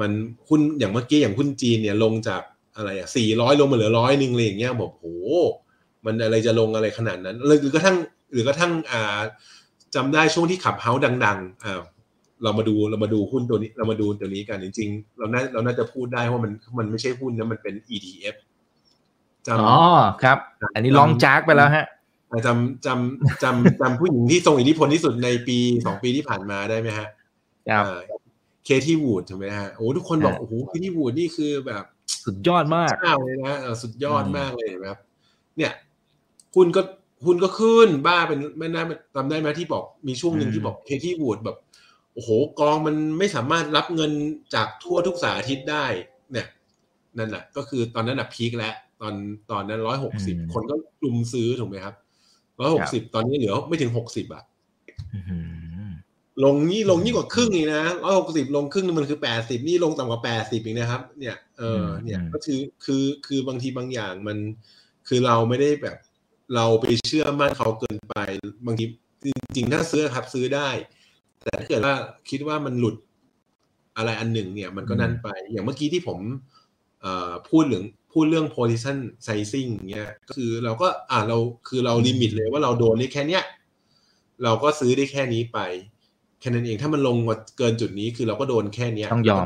มันหุ้นอย่างเมื่อกี้อย่างหุ้นจีนเนี่ยลงจากอะไรอะสี่ร้อยลงมาเหลือร้อยหนึ่งเลยอย่างเงี้ยบอกโหมันอะไรจะลงอะไรขนาดนั้นหรือหรือกระทั่งหรือกระทั่งอ่าจำได้ช่วงที่ขับเฮาส์ดังๆอ่าเรามาดูเรามาดูหุ้นตัวนี้เรามาดูตัวนี้กันจริงๆ เราน่าเราน่าจะพูดได้ว่ามันมันไม่ใช่หุ้นนะมันเป็น ETF จำอ๋อครับ อันนี้ลองจากไปแล้วฮะ จำจำจำจำผู้หญิงที่ทรงอิทธิพลที่สุดในปีสองปีที่ผ่านมาได้ไหมฮะครับเคที่วูดถูกไหมฮะโอ้ทุกคนบอกอ่าโอ้โหเคที่วูดนี่คือแบบสุดยอดมากเจ้าเลยนะเออสุดยอดอืมมากเลยนะครับ เนี่ยหุ้นก็หุ้นก็ขึ้นบ้าเป็นไม่น่าจำได้ไหมที่บอกมีช่วงหนึ่งที่บอกเคที่วูดแบบโอ้โหกองมันไม่สามารถรับเงินจากทั่วทุกสาอาทิตย์ได้ เนี่ย นั่นแหละก็คือตอนนั้นอะพีคแล้วตอนตอนนั้นร้อยหกสิบอืมคนก็รุมซื้อถูกไหมครับ ร้อยหกสิบตอนนี้เหลือไม่ถึงหกสิบอะอื้อหือลงนี่ลงยิ่งกว่าครึ่งอีกนะร้อยหกสิบลงครึ่งนึงมันคือแปดสิบนี่ลงต่ำกว่าแปดสิบอีกนะครับ เนี่ยเออเนี่ยก็คือคือคือบางทีบางอย่างมัน คือเราไม่ได้แบบ เราไปเชื่อมั่นเขาเกินไป บางทีจริงๆถ้าซื้อครับซื้อได้ แต่ถ้าเกิดว่าคิดว่ามันหลุดอะไรอันหนึ่งเนี่ย มันก็นั่นไป อย่างเมื่อกี้ที่ผมพูดเรื่อง พูดเรื่อง position sizing เงี้ยก็คือเราก็อ่าเราคือเรา limit เลยว่าเราโดนได้แค่เนี้ยเราก็ซื้อได้แค่นี้ไปแค่นั้นเองถ้ามันลงมาเกินจุดนี้คือเราก็โดนแค่เนี้ยต้องยอม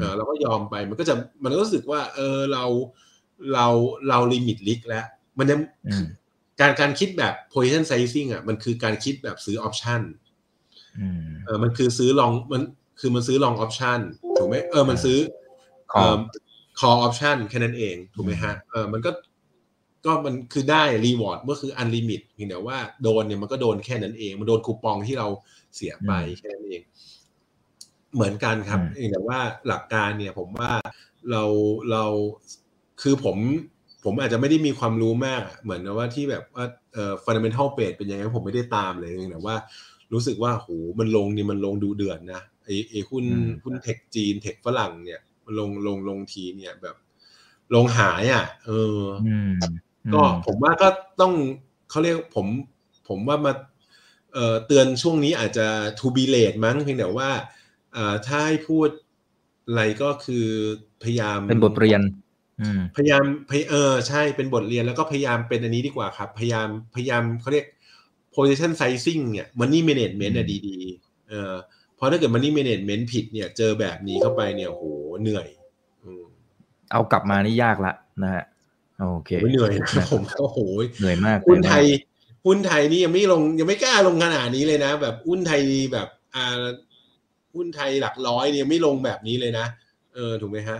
เออเราก็ยอมไปมันก็จะมันก็รู้สึกว่า เออเราเราเรา limit risk แล้ว มันจะการการคิดแบบ position sizing อะมันคือการคิดแบบซื้อ option เออมันคือซื้อ long มันคือมันซื้อ long option ถูกไหมเออมันซื้อเออ call option แค่นั้นเอง ถูกไหมฮะเออมันก็ก็มันคือได้ reward เมื่อคือ unlimit เพียงแต่ว่าโดนเนี่ยมันก็โดนแค่นั้นเอง มันโดนคูปองที่เราเสียไปแค่นั้นเอง เหมือนกันครับเองแต่ว่าหลักการเนี่ย ผมว่าเราเราคือผม ผมอาจจะไม่ได้มีความรู้มาก เหมือนว่าที่แบบว่าเอ่อ fundamental page เป็นยังไงผมไม่ได้ตามเลยแต่ว่ารู้สึกว่าโหมันลงนี่มันลงดูเดือดนะไอไอหุ้นหุ้นเทคจีนเทคฝรั่งเนี่ย ลงลงลงทีเนี่ยแบบ ลงหายอะ เออก็ผมว่าก็ต้องเขาเรียกผม ผมว่ามาเอ่อเตือนช่วงนี้อาจจะ to be late มั้งเพียงแต่ว่าอ่าถ้าให้พูดอะไรก็คือพยายามเป็นบทเรียนพยายามเออใช่เป็นบทเรียนแล้วก็พยายามเป็นอันนี้ดีกว่าครับ พยายามพยายามเขาเรียก position sizing เนี่ย money management อะดีๆเออ พราะถ้าเกิดมันนี่เมเนจเมนต์ผิดเนี่ย เจอแบบนี้เข้าไปเนี่ยโหเหนื่อยเอากลับมานี่ยากละนะฮะโอเคเหนื่อยผมโอ้โหเหนื่อยมากหุ้นไทยหุ้นไทยนี่ยังไม่ลงยังไม่กล้าลงขนาดนี้เลยนะ แบบหุ้นไทยแบบอ่าหุ้นไทยหลักร้อยเนี่ยไม่ลงแบบนี้เลยนะเออถูกไหมฮะ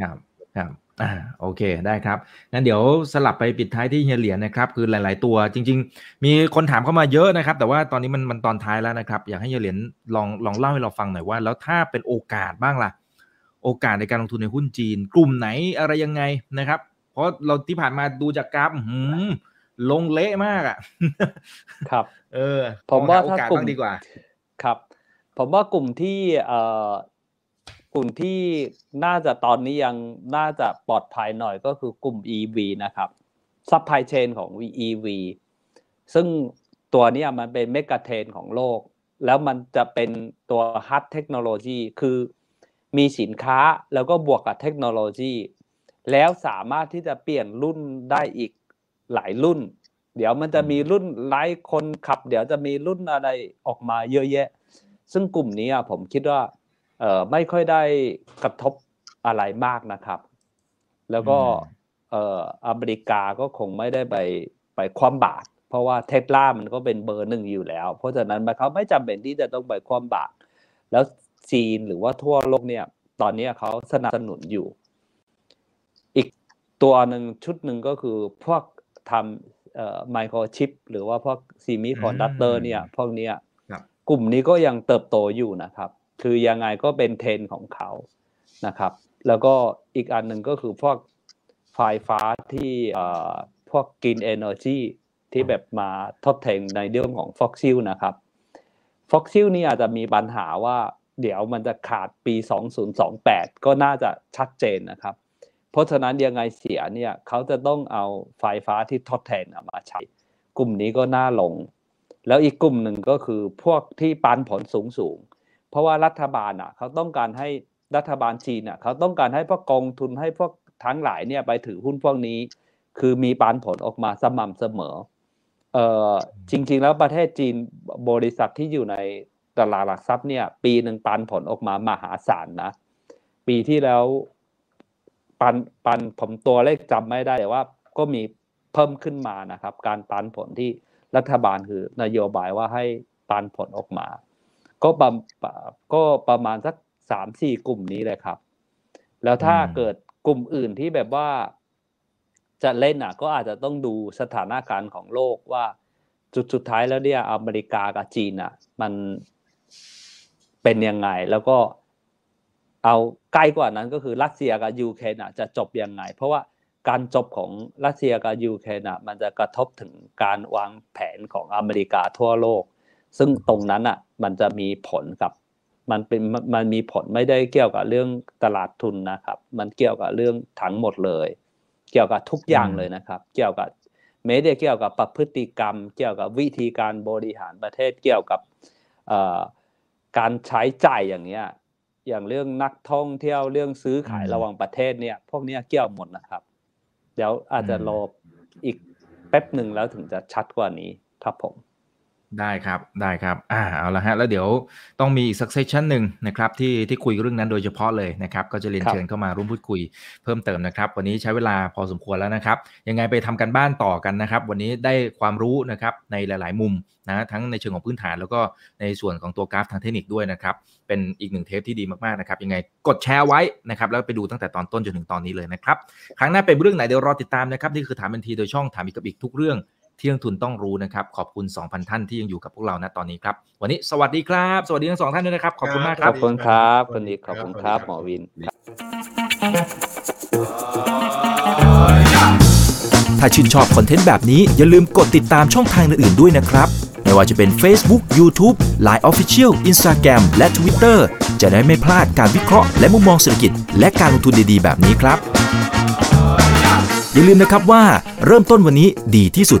ครับครับ อ่าโอเคได้ครับงั้นเดี๋ยวสลับไปปิดท้ายที่เฮียเหรียญนะครับ คือหลาย ๆ ตัวจริง ๆ มีคนถามเข้ามาเยอะนะครับ แต่ว่าตอนนี้มันมันตอนท้ายแล้วนะครับ อยากให้เฮียเหรียญลองลองเล่าให้เราฟังหน่อยว่า แล้วถ้าเป็นโอกาสบ้างล่ะ โอกาสในการลงทุนในหุ้นจีน กลุ่มไหนอะไรยังไงนะครับ เพราะเราที่ผ่านมาดูจากกราฟหืมลงเละมากอะครับ เออ ผมว่าถ้ากลุ่มดีกว่า ครับ ผมว่ากลุ่มที่เอ่อ กลุ่มที่น่าจะตอนนี้ยังน่าจะปลอดภัยหน่อยก็คือกลุ่ม EV นะครับ supply chain ของ EV ซึ่งตัวนี้มันเป็น megatrend ของโลก แล้วมันจะเป็นตัว hard เทคโนโลยีคือมีสินค้าแล้วก็บวกกับเทคโนโลยี แล้วสามารถที่จะเปลี่ยนรุ่นได้อีกหลายรุ่น เดี๋ยวมันจะมีรุ่นไร้คนขับ เดี๋ยวจะมีรุ่นอะไรออกมาเยอะแยะ ซึ่งกลุ่มนี้ผมคิดว่า ไม่ค่อยได้กระทบอะไรมากนะครับ แล้วก็เอ่ออเมริกาก็คงไม่ได้ไปไปคว่ำบาตรเพราะว่าเทสลามันก็เป็นเบอร์หนึ่งอยู่แล้ว เพราะฉะนั้นเขาไม่จำเป็นที่จะต้องไปคว่ำบาตรแล้วจีนหรือว่าทั่วโลกเนี่ย ตอนนี้เขาสนับสนุนอยู่ อีกตัวหนึ่งชุดหนึ่งก็คือพวกทำเอ่อไมโครชิปหรือว่าพวก semiconductor เนี่ย พวกนี้กลุ่มนี้ก็ยังเติบโตอยู่นะครับ คือยังไงก็เป็นเทรนของเขานะครับ แล้วก็อีกอันหนึ่งก็คือพวกไฟฟ้าที่พวก green energy ที่แบบมาทดแทนในเรื่องของ fossil นะครับ fossil นี่อาจจะมีปัญหาว่าเดี๋ยวมันจะขาดปี 2028 ก็น่าจะชัดเจนนะครับ เพราะฉะนั้นยังไงเสียเนี่ยเขาจะต้องเอาไฟฟ้าที่ทดแทนมาใช้ กลุ่มนี้ก็น่าลง แล้วอีกกลุ่มหนึ่งก็คือพวกที่ปันผลสูงสูง เพราะว่ารัฐบาลอะเขาต้องการให้รัฐบาลจีนอะเขาต้องการให้พวกกองทุนให้พวกทั้งหลายเนี่ยไปถือหุ้นพวกนี้ คือมีปันผลออกมาสม่ำเสมอเอ่อจริง ๆ แล้วประเทศจีนบริษัทที่อยู่ในตลาดหลักทรัพย์เนี่ย ปีหนึ่งปันผลออกมามหาศาลนะ ปีที่แล้วปันปันผมตัวเลขจำไม่ได้แต่ว่าก็มีเพิ่มขึ้นมานะครับ การปันผลที่รัฐบาลคือนโยบายว่าให้ปันผลออกมา ก็ประก็ประมาณสักสามสี่กลุ่มนี้เลยครับ แล้วถ้าเกิดกลุ่มอื่นที่แบบว่า จะเล่นอะ ก็อาจจะต้องดูสถานการณ์ของโลกว่า จุดสุดท้ายแล้วเนี่ยอเมริกากับจีนอะ มันเป็นยังไง แล้วก็เอาใกล้กว่านั้นก็คือรัสเซียกับยูเครนอะ จะจบยังไง เพราะว่าการจบของรัสเซียกับยูเครนอะ มันจะกระทบถึงการวางแผนของอเมริกาทั่วโลก ซึ่งตรงนั้นอะมันจะมีผลกับ มันเป็นมันมีผลไม่ได้เกี่ยวกับเรื่องตลาดทุนนะครับ มันเกี่ยวกับเรื่องทั้งหมดเลย เกี่ยวกับทุกอย่างเลยนะครับ เกี่ยวกับไม่ได้เกี่ยวกับประพฤติกรรม เกี่ยวกับวิธีการบริหารประเทศเกี่ยวกับการใช้จ่ายอย่างเนี้ยอย่างเรื่องนักท่องเที่ยวเรื่องซื้อขายอืมระหว่างประเทศเนี่ย พวกเนี้ยเกี่ยวหมดนะครับ เดี๋ยวอาจจะอืมรออีกแป๊บหนึ่งแล้วถึงจะชัดกว่านี้ครับผม ได้ครับได้ครับอ่าเอาละฮะแล้วเดี๋ยวต้องมีอีกสักเซสชันหนึ่งนะครับที่ที่คุยเรื่องนั้นโดยเฉพาะเลยนะครับก็จะเรียนครับเชิญเข้ามาร่วมพูดคุยเพิ่มเติมนะครับ วันนี้ใช้เวลาพอสมควรแล้วนะครับ ยังไงไปทำกันบ้านต่อกันนะครับ วันนี้ได้ความรู้นะครับในหลาย ๆ มุมนะทั้งในเชิงของพื้นฐานแล้วก็ในส่วนของตัวกราฟทางเทคนิคด้วยนะครับเป็นอีกหนึ่งเทปที่ดีมากๆนะครับยังไงกดแชร์ไว้นะครับแล้วไปดูตั้งแต่ตอนต้นจนถึงตอนนี้เลยนะครับครั้งหน้าเป็นเรื่องไหนเดี๋ยวรอติดตามนะครับนี่คือถามบันทีโดยช่องถามอีกกับอีกทุกเรื่อง ที่นักทุนต้องรู้นะครับ ขอบคุณ 2,000 ท่านที่ยังอยู่กับพวกเราณตอนนี้ครับ วันนี้สวัสดีครับ สวัสดีทั้งสองท่านด้วยนะครับ ขอบคุณมากคขรัอบบคุณครับสวัคุณสดีนิกคขรับอบคุณครับสวัสดีครับหมอวิน ถ้าชื่นชอบคอนเทนต์แบบนี้อย่าลืมกดติดตามช่องทางอื่นๆด้วยนะครับ ไม่ว่าจะเป็น Facebook, YouTube, Line Official, Instagram และ Twitter จะได้ไม่พลาดการวิเคราะห์และมุมมองเศรษฐกิจ และการลงทุนดีๆ แบบนี้ครับอย่าลืมนะครับว่าเริ่มต้นวันนี้ดีที่สุด